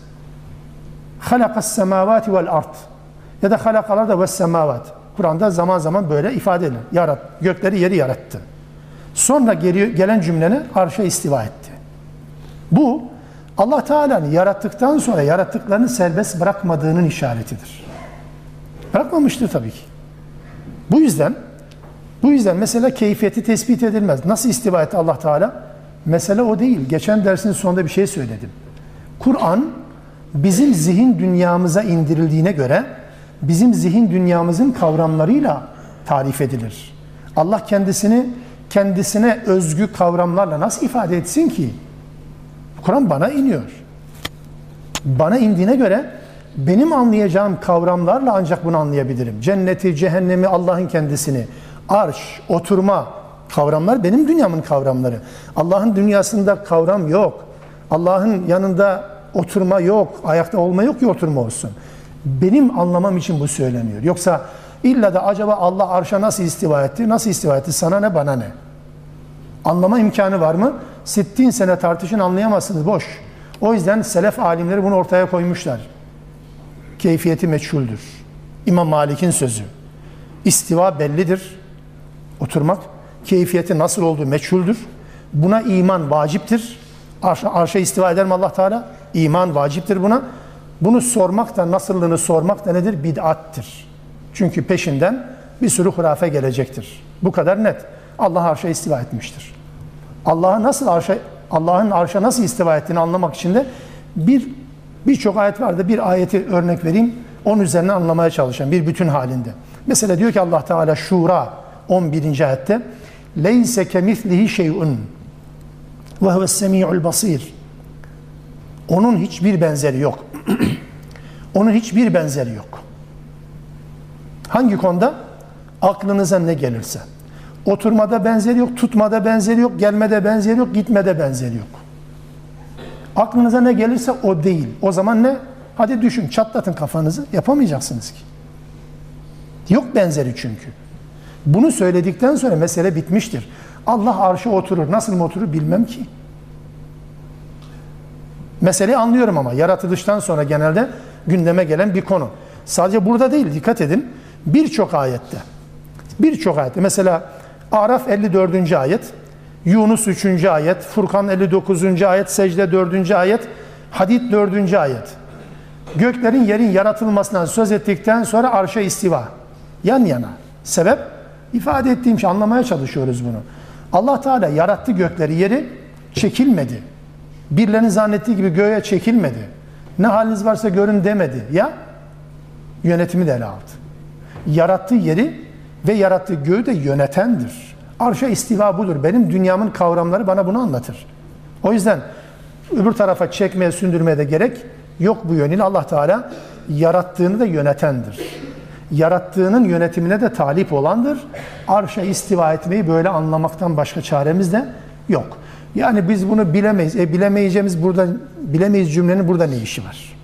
Halakas semavati vel art. Ya da halakalar da ve semavat. Kur'an'da zaman zaman böyle ifade edilir. Yarat, gökleri yeri yarattı. Sonra geri, gelen cümleni arşa istiva etti. Bu Allah Teala'nın yarattıktan sonra yarattıklarını serbest bırakmadığının işaretidir. Bırakmamıştır tabii ki. Bu yüzden bu yüzden mesela keyfiyeti tespit edilmez. Nasıl istiva etti Allah Teala? Mesele o değil. Geçen dersin sonunda bir şey söyledim. Kur'an bizim zihin dünyamıza indirildiğine göre bizim zihin dünyamızın kavramlarıyla tarif edilir. Allah kendisini kendisine özgü kavramlarla nasıl ifade etsin ki? Kur'an bana iniyor. Bana indiğine göre benim anlayacağım kavramlarla ancak bunu anlayabilirim. Cenneti, cehennemi, Allah'ın kendisini, arş, oturma kavramlar benim dünyamın kavramları. Allah'ın dünyasında kavram yok. Allah'ın yanında oturma yok, ayakta olma yok ki oturma olsun. Benim anlamam için bu söyleniyor. Yoksa illa da acaba Allah arşa nasıl istiva etti? Nasıl istiva etti? Sana ne bana ne? Anlama imkanı var mı? Sittin sene tartışın anlayamazsınız. Boş. O yüzden selef alimleri bunu ortaya koymuşlar. Keyfiyeti meçhuldür. İmam Malik'in sözü. İstiva bellidir. Oturmak. Keyfiyeti nasıl olduğu meçhuldür. Buna iman vaciptir. Arşa, arşa istiva eder mi Allah Teala? İman vaciptir buna. Bunu sormak da nasıllığını sormak da nedir? Bid'attir. Çünkü peşinden bir sürü hurafe gelecektir. Bu kadar net. Allah arşa istiva etmiştir. Allah'a nasıl arşa Allah'ın arşa nasıl istiva ettiğini anlamak için de bir birçok ayet vardı. Bir ayeti örnek vereyim. Onun üzerine anlamaya çalışan bir bütün halinde. Mesela diyor ki Allah Teala Şura 11. ayette Kemislihi şey'un ve huves semi'ul basir. Onun hiçbir benzeri yok. Onun hiçbir benzeri yok. Hangi konuda? Aklınıza ne gelirse. Oturmada benzeri yok, tutmada benzeri yok, gelmede benzeri yok, gitmede benzeri yok. Aklınıza ne gelirse o değil. O zaman ne? Hadi düşün, çatlatın kafanızı. Yapamayacaksınız ki. Yok benzeri çünkü. Bunu söyledikten sonra mesele bitmiştir. Allah arşa oturur. Nasıl mı oturur bilmem ki. Meseleyi anlıyorum ama yaratılıştan sonra genelde gündeme gelen bir konu. Sadece burada değil, dikkat edin. Birçok ayette. Birçok ayette. Mesela Araf 54. ayet, Yunus 3. ayet, Furkan 59. ayet, Secde 4. ayet, Hadid 4. ayet. Göklerin yerin yaratılmasından söz ettikten sonra arşa istiva. Yan yana. Sebep? İfade ettiğim şey anlamaya çalışıyoruz bunu. Allah Teala yarattı gökleri yeri çekilmedi. Birilerinin zannettiği gibi göğe çekilmedi. Ne haliniz varsa görün demedi. Ya yönetimi de ele aldı. Yarattığı yeri ve yarattığı göğü de yönetendir. Arşa istiva budur. Benim dünyamın kavramları bana bunu anlatır. O yüzden öbür tarafa çekmeye, sündürmeye de gerek yok bu yönüyle. Allah Teala yarattığını da yönetendir. Yarattığının yönetimine de talip olandır. Arşa istiva etmeyi böyle anlamaktan başka çaremiz de yok. Yani biz bunu bilemeyiz. E bilemeyeceğimiz burada bilemeyiz cümlenin burada ne işi var?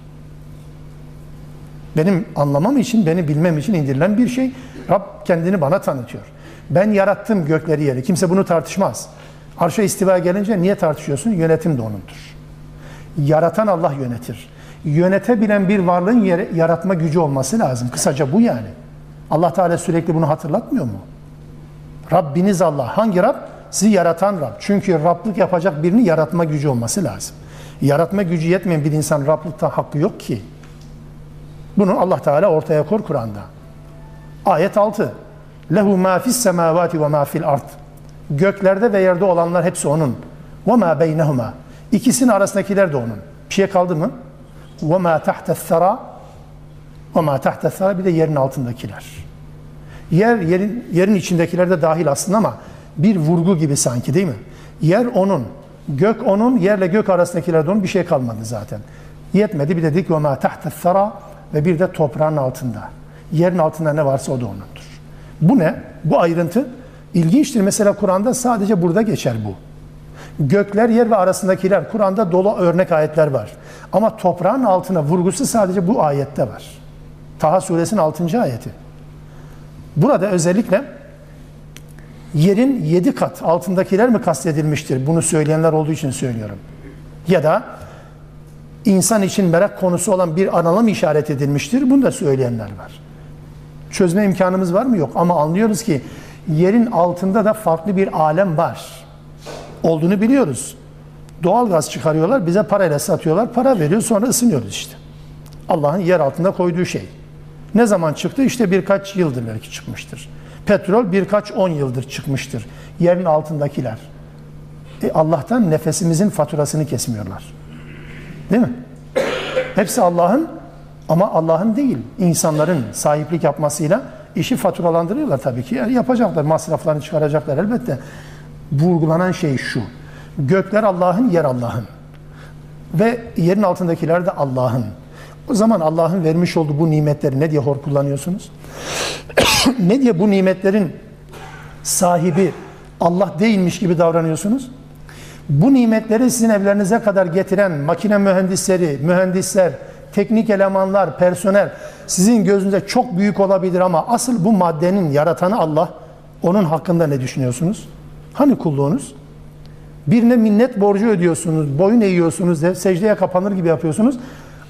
Benim anlamam için, beni bilmem için indirilen bir şey. Rab kendini bana tanıtıyor. Ben yarattım gökleri yeri. Kimse bunu tartışmaz. Arşa istiva gelince niye tartışıyorsun? Yönetim de onundur. Yaratan Allah yönetir. Yönetebilen bir varlığın yaratma gücü olması lazım. Kısaca bu yani. Allah Teala sürekli bunu hatırlatmıyor mu? Rabbiniz Allah. Hangi Rab? Sizi yaratan Rab. Çünkü Rablık yapacak birini yaratma gücü olması lazım. Yaratma gücü yetmeyen bir insan Rablıkta hakkı yok ki. Bunu Allah Teala ortaya kor Kur'an'da. Ayet 6. Lehu ma fis semavati ve ma fil ard. Göklerde ve yerde olanlar hepsi onun. Ve ma beynehuma. İkisinin arasındakiler de onun. Bir şey kaldı mı? Ve ma tahtes sara ve ma tahtes bir de yerin altındakiler. Yer yerin yerin içindekiler de dahil aslında ama bir vurgu gibi sanki değil mi? Yer onun, gök onun, yerle gök arasındakiler de onun bir şey kalmadı zaten. Yetmedi bir dedik ve ma tahtes ve bir de toprağın altında. Yerin altında ne varsa o da onundur. Bu ne? Bu ayrıntı ilginçtir. Mesela Kur'an'da sadece burada geçer bu. Gökler, yer ve arasındakiler. Kur'an'da dolu örnek ayetler var. Ama toprağın altına vurgusu sadece bu ayette var. Taha suresinin 6. ayeti. Burada özellikle yerin 7 kat altındakiler mi kastedilmiştir? Bunu söyleyenler olduğu için söylüyorum. Ya da insan için merak konusu olan bir anala mı işaret edilmiştir? Bunu da söyleyenler var. Çözme imkanımız var mı? Yok. Ama anlıyoruz ki yerin altında da farklı bir alem var. Olduğunu biliyoruz. Doğal gaz çıkarıyorlar, bize parayla satıyorlar, para veriyor, sonra ısınıyoruz işte. Allah'ın yer altında koyduğu şey. Ne zaman çıktı? İşte birkaç yıldır belki çıkmıştır. Petrol birkaç on yıldır çıkmıştır. Yerin altındakiler. E Allah'tan nefesimizin faturasını kesmiyorlar. Değil mi? Hepsi Allah'ın ama Allah'ın değil. insanların sahiplik yapmasıyla işi faturalandırıyorlar tabii ki. Yani yapacaklar, masraflarını çıkaracaklar elbette. Vurgulanan şey şu. Gökler Allah'ın, yer Allah'ın. Ve yerin altındakiler de Allah'ın. O zaman Allah'ın vermiş olduğu bu nimetleri ne diye hor kullanıyorsunuz? ne diye bu nimetlerin sahibi Allah değilmiş gibi davranıyorsunuz? Bu nimetleri sizin evlerinize kadar getiren makine mühendisleri, mühendisler, teknik elemanlar, personel sizin gözünüzde çok büyük olabilir ama asıl bu maddenin yaratanı Allah. Onun hakkında ne düşünüyorsunuz? Hani kulluğunuz? Birine minnet borcu ödüyorsunuz, boyun eğiyorsunuz, de, secdeye kapanır gibi yapıyorsunuz.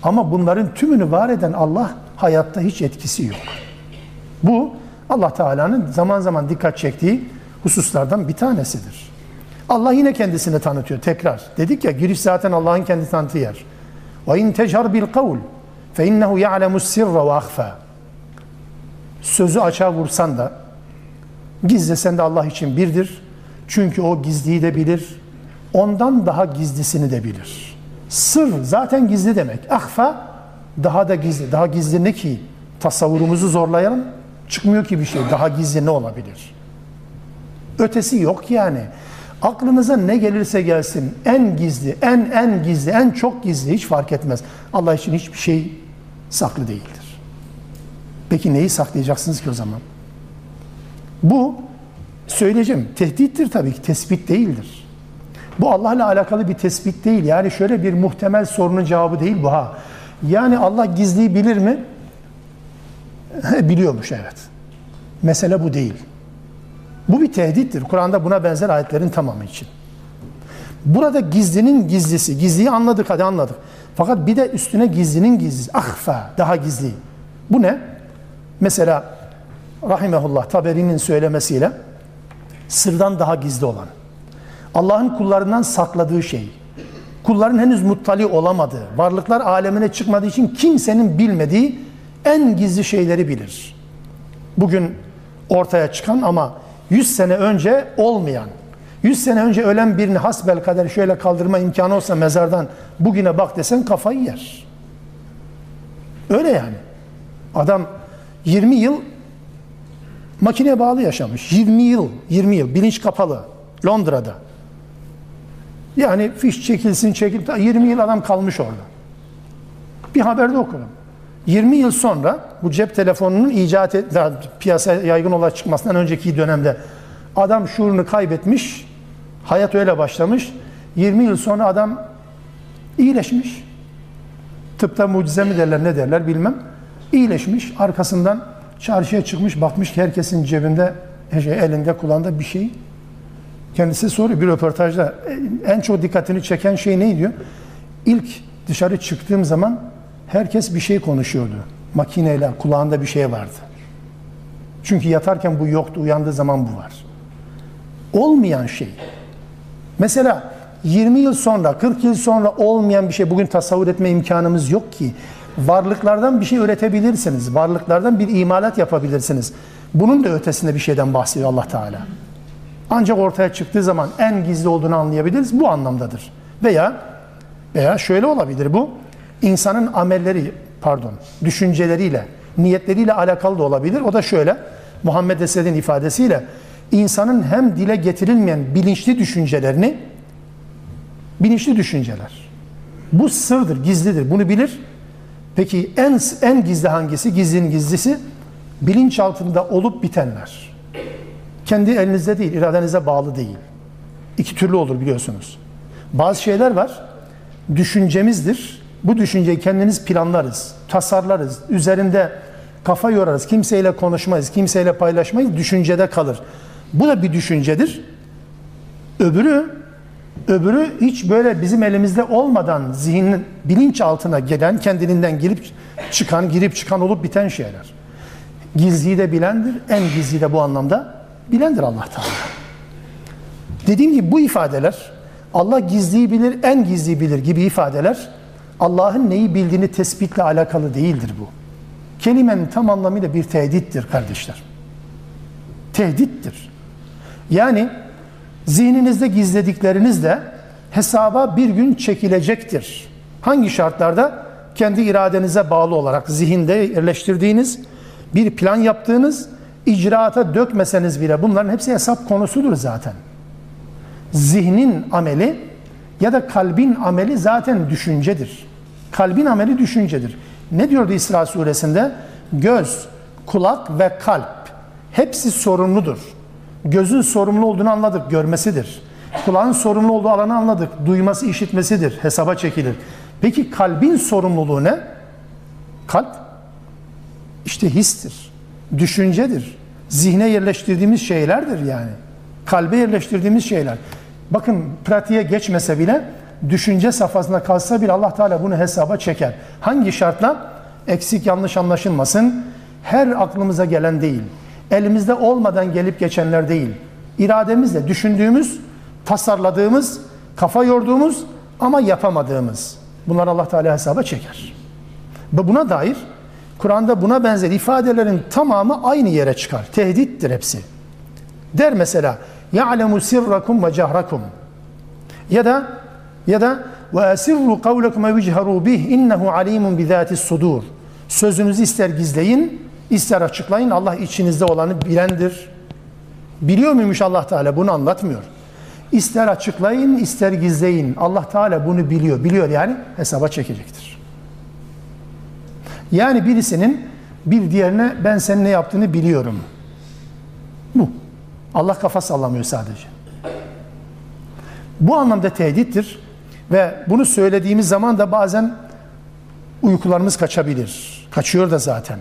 Ama bunların tümünü var eden Allah hayatta hiç etkisi yok. Bu Allah Teala'nın zaman zaman dikkat çektiği hususlardan bir tanesidir. Allah yine kendisini tanıtıyor tekrar. Dedik ya giriş zaten Allah'ın kendi tanıttığı yer. Ve in tecar bil kavl fe innehu ya'lemu sirra ve ahfa. Sözü açığa vursan da gizlesen de Allah için birdir. Çünkü o gizliyi de bilir. Ondan daha gizlisini de bilir. Sır zaten gizli demek. Ahfa daha da gizli. Daha gizli ne ki? Tasavvurumuzu zorlayalım. Çıkmıyor ki bir şey. Daha gizli ne olabilir? Ötesi yok yani. Aklınıza ne gelirse gelsin en gizli, en en gizli, en çok gizli hiç fark etmez. Allah için hiçbir şey saklı değildir. Peki neyi saklayacaksınız ki o zaman? Bu söyleyeceğim tehdittir tabii ki tespit değildir. Bu Allah'la alakalı bir tespit değil. Yani şöyle bir muhtemel sorunun cevabı değil bu ha. Yani Allah gizliyi bilir mi? Biliyormuş evet. Mesele bu değil. Bu bir tehdittir. Kur'an'da buna benzer ayetlerin tamamı için. Burada gizlinin gizlisi. Gizliyi anladık hadi anladık. Fakat bir de üstüne gizlinin gizlisi. Ahfa daha gizli. Bu ne? Mesela Rahimehullah Taberi'nin söylemesiyle sırdan daha gizli olan. Allah'ın kullarından sakladığı şey. Kulların henüz muttali olamadığı, varlıklar alemine çıkmadığı için kimsenin bilmediği en gizli şeyleri bilir. Bugün ortaya çıkan ama 100 sene önce olmayan, 100 sene önce ölen birini hasbel kader şöyle kaldırma imkanı olsa mezardan bugüne bak desen kafayı yer. Öyle yani. Adam 20 yıl makineye bağlı yaşamış. 20 yıl, 20 yıl bilinç kapalı Londra'da. Yani fiş çekilsin çekil 20 yıl adam kalmış orada. Bir haberde okudum. 20 yıl sonra bu cep telefonunun icat piyasaya yaygın olarak çıkmasından önceki dönemde adam şuurunu kaybetmiş. Hayat öyle başlamış. 20 yıl sonra adam iyileşmiş. Tıpta mucize mi derler ne derler bilmem. İyileşmiş. Arkasından çarşıya çıkmış bakmış ki herkesin cebinde şey, elinde kulağında bir şey. Kendisi soruyor bir röportajda en çok dikkatini çeken şey ne diyor? İlk dışarı çıktığım zaman herkes bir şey konuşuyordu. Makineyle kulağında bir şey vardı. Çünkü yatarken bu yoktu, uyandığı zaman bu var. Olmayan şey. Mesela 20 yıl sonra, 40 yıl sonra olmayan bir şey bugün tasavvur etme imkanımız yok ki. Varlıklardan bir şey üretebilirsiniz. Varlıklardan bir imalat yapabilirsiniz. Bunun da ötesinde bir şeyden bahsediyor Allah Teala. Ancak ortaya çıktığı zaman en gizli olduğunu anlayabiliriz. Bu anlamdadır. Veya Veya şöyle olabilir bu. insanın amelleri, pardon, düşünceleriyle, niyetleriyle alakalı da olabilir. O da şöyle. Muhammed Esed'in ifadesiyle insanın hem dile getirilmeyen bilinçli düşüncelerini bilinçli düşünceler. Bu sırdır, gizlidir. Bunu bilir. Peki en en gizli hangisi? Gizlinin gizlisi bilinç altında olup bitenler. Kendi elinizde değil, iradenize bağlı değil. İki türlü olur biliyorsunuz. Bazı şeyler var, düşüncemizdir. Bu düşünceyi kendiniz planlarız, tasarlarız, üzerinde kafa yorarız, kimseyle konuşmayız, kimseyle paylaşmayız, düşüncede kalır. Bu da bir düşüncedir. Öbürü, öbürü hiç böyle bizim elimizde olmadan zihnin bilinç altına gelen, kendiliğinden girip çıkan, girip çıkan olup biten şeyler. Gizliyi de bilendir, en gizli de bu anlamda bilendir Allah Teala. Dediğim gibi bu ifadeler Allah gizliyi bilir, en gizliyi bilir gibi ifadeler Allah'ın neyi bildiğini tespitle alakalı değildir bu. Kelimenin tam anlamıyla bir tehdittir kardeşler. Tehdittir. Yani zihninizde gizledikleriniz de hesaba bir gün çekilecektir. Hangi şartlarda? Kendi iradenize bağlı olarak zihinde yerleştirdiğiniz, bir plan yaptığınız, icraata dökmeseniz bile bunların hepsi hesap konusudur zaten. Zihnin ameli ya da kalbin ameli zaten düşüncedir. Kalbin ameli düşüncedir. Ne diyordu İsra suresinde? Göz, kulak ve kalp hepsi sorumludur. Gözün sorumlu olduğunu anladık, görmesidir. Kulağın sorumlu olduğu alanı anladık, duyması, işitmesidir, hesaba çekilir. Peki kalbin sorumluluğu ne? Kalp işte histir, düşüncedir. Zihne yerleştirdiğimiz şeylerdir yani. Kalbe yerleştirdiğimiz şeyler. Bakın pratiğe geçmese bile düşünce safhasında kalsa bile Allah Teala bunu hesaba çeker. Hangi şartla? Eksik yanlış anlaşılmasın. Her aklımıza gelen değil. Elimizde olmadan gelip geçenler değil. İrademizle düşündüğümüz, tasarladığımız, kafa yorduğumuz ama yapamadığımız. Bunlar Allah Teala hesaba çeker. Ve buna dair Kur'an'da buna benzer ifadelerin tamamı aynı yere çıkar. Tehdittir hepsi. Der mesela ya'lemu sirrakum ve cehrakum. Ya da ya da ve esirru kavlekum ve vicheru bih innehu alimun bi zati sudur. Sözünüzü ister gizleyin, ister açıklayın. Allah içinizde olanı bilendir. Biliyor muymuş Allah Teala? Bunu anlatmıyor. İster açıklayın, ister gizleyin. Allah Teala bunu biliyor. Biliyor yani hesaba çekecektir. Yani birisinin bir diğerine ben senin ne yaptığını biliyorum. Bu. Allah kafa sallamıyor sadece. Bu anlamda tehdittir ve bunu söylediğimiz zaman da bazen uykularımız kaçabilir. Kaçıyor da zaten.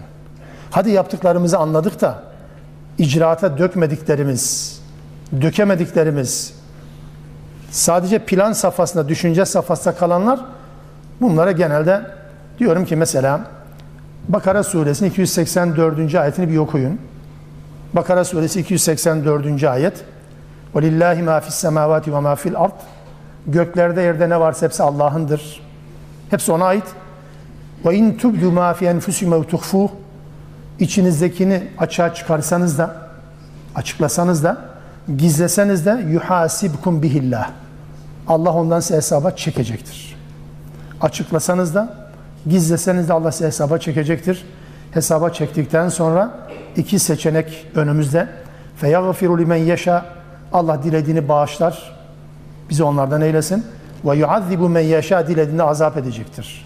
Hadi yaptıklarımızı anladık da icraata dökmediklerimiz, dökemediklerimiz, sadece plan safhasında, düşünce safhasında kalanlar bunlara genelde diyorum ki mesela Bakara suresinin 284. ayetini bir okuyun. Bakara suresi 284. ayet. وَلِلَّهِ مَا فِي السَّمَاوَاتِ وَمَا فِي الْأَرْضِ Göklerde yerde ne varsa hepsi Allah'ındır. Hepsi ona ait. وَاِنْ تُبْدُوا مَا فِي اَنْفُسِمَا وَتُخْفُوهُ İçinizdekini açığa çıkarsanız da, açıklasanız da, gizleseniz de yuhasibkum bihillah. Allah ondan size hesaba çekecektir. Açıklasanız da, gizleseniz de Allah size hesaba çekecektir. Hesaba çektikten sonra iki seçenek önümüzde. فَيَغْفِرُ لِمَنْ يَشَى Allah dilediğini bağışlar. Bizi onlardan eylesin. وَيُعَذِّبُ مَنْ يَشَى Dilediğini azap edecektir.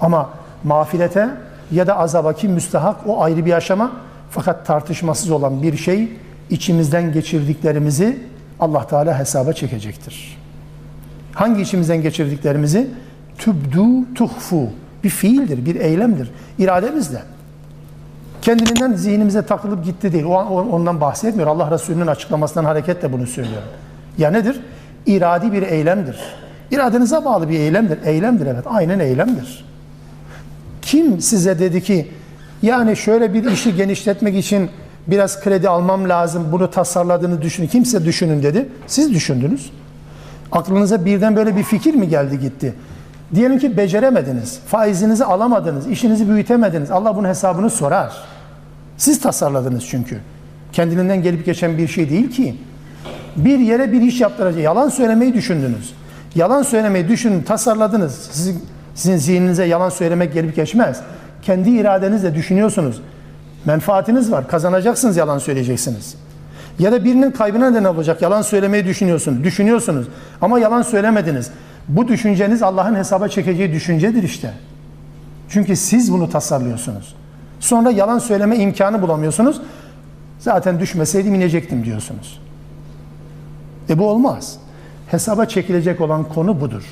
Ama mağfirete ya da azaba kim müstahak o ayrı bir aşama. Fakat tartışmasız olan bir şey içimizden geçirdiklerimizi Allah Teala hesaba çekecektir. Hangi içimizden geçirdiklerimizi? Tübdu tuhfu. bir fiildir, bir eylemdir. İrademizle. Kendiliğinden zihnimize takılıp gitti değil. O, ondan bahsetmiyor. Allah Resulü'nün açıklamasından hareketle bunu söylüyorum. Ya nedir? İradi bir eylemdir. İradenize bağlı bir eylemdir. Eylemdir evet. Aynen eylemdir. Kim size dedi ki yani şöyle bir işi genişletmek için biraz kredi almam lazım. Bunu tasarladığını düşünün. Kimse düşünün dedi. Siz düşündünüz. Aklınıza birden böyle bir fikir mi geldi gitti? Diyelim ki beceremediniz, faizinizi alamadınız, işinizi büyütemediniz. Allah bunun hesabını sorar. Siz tasarladınız çünkü. Kendiliğinden gelip geçen bir şey değil ki. Bir yere bir iş yaptıracak. Yalan söylemeyi düşündünüz. Yalan söylemeyi düşünün, tasarladınız. Sizin, sizin zihninize yalan söylemek gelip geçmez. Kendi iradenizle düşünüyorsunuz. Menfaatiniz var, kazanacaksınız yalan söyleyeceksiniz. Ya da birinin kaybına neden olacak, yalan söylemeyi düşünüyorsunuz. Düşünüyorsunuz ama yalan söylemediniz. Bu düşünceniz Allah'ın hesaba çekeceği düşüncedir işte. Çünkü siz bunu tasarlıyorsunuz. Sonra yalan söyleme imkanı bulamıyorsunuz. Zaten düşmeseydim inecektim diyorsunuz. E bu olmaz. Hesaba çekilecek olan konu budur.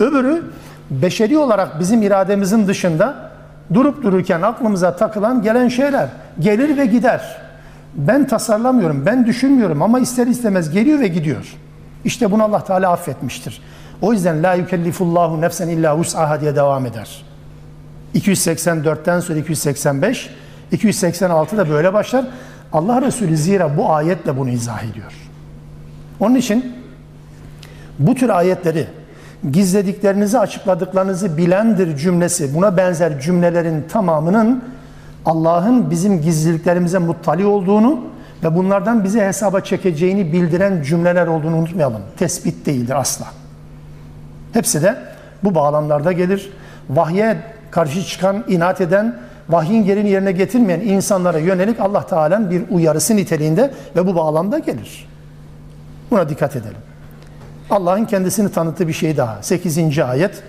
Öbürü beşeri olarak bizim irademizin dışında durup dururken aklımıza takılan gelen şeyler gelir ve gider. Ben tasarlamıyorum, ben düşünmüyorum ama ister istemez geliyor ve gidiyor. İşte bunu Allah Teala affetmiştir. O yüzden la yukellifullahu nefsen illa vus'aha diye devam eder. 284'ten sonra 285, 286 da böyle başlar. Allah Resulü zira bu ayetle bunu izah ediyor. Onun için bu tür ayetleri gizlediklerinizi açıkladıklarınızı bilendir cümlesi buna benzer cümlelerin tamamının Allah'ın bizim gizliliklerimize muttali olduğunu ve bunlardan bize hesaba çekeceğini bildiren cümleler olduğunu unutmayalım. Tespit değildir asla. Hepsi de bu bağlamlarda gelir. Vahye karşı çıkan, inat eden, vahyin gerini yerine getirmeyen insanlara yönelik Allah Teala'nın bir uyarısı niteliğinde ve bu bağlamda gelir. Buna dikkat edelim. Allah'ın kendisini tanıttığı bir şey daha. 8. ayet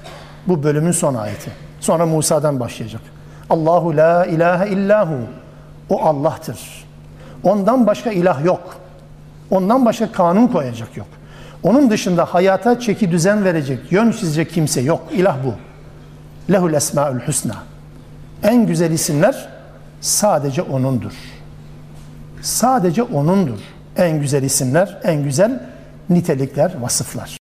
bu bölümün son ayeti. Sonra Musa'dan başlayacak. Allahu la ilahe illahu. O Allah'tır. Ondan başka ilah yok. Ondan başka kanun koyacak yok. Onun dışında hayata çeki düzen verecek, yön çizecek kimse yok. İlah bu. Lehul esmaül husna. En güzel isimler sadece O'nundur. Sadece O'nundur. En güzel isimler, en güzel nitelikler, vasıflar.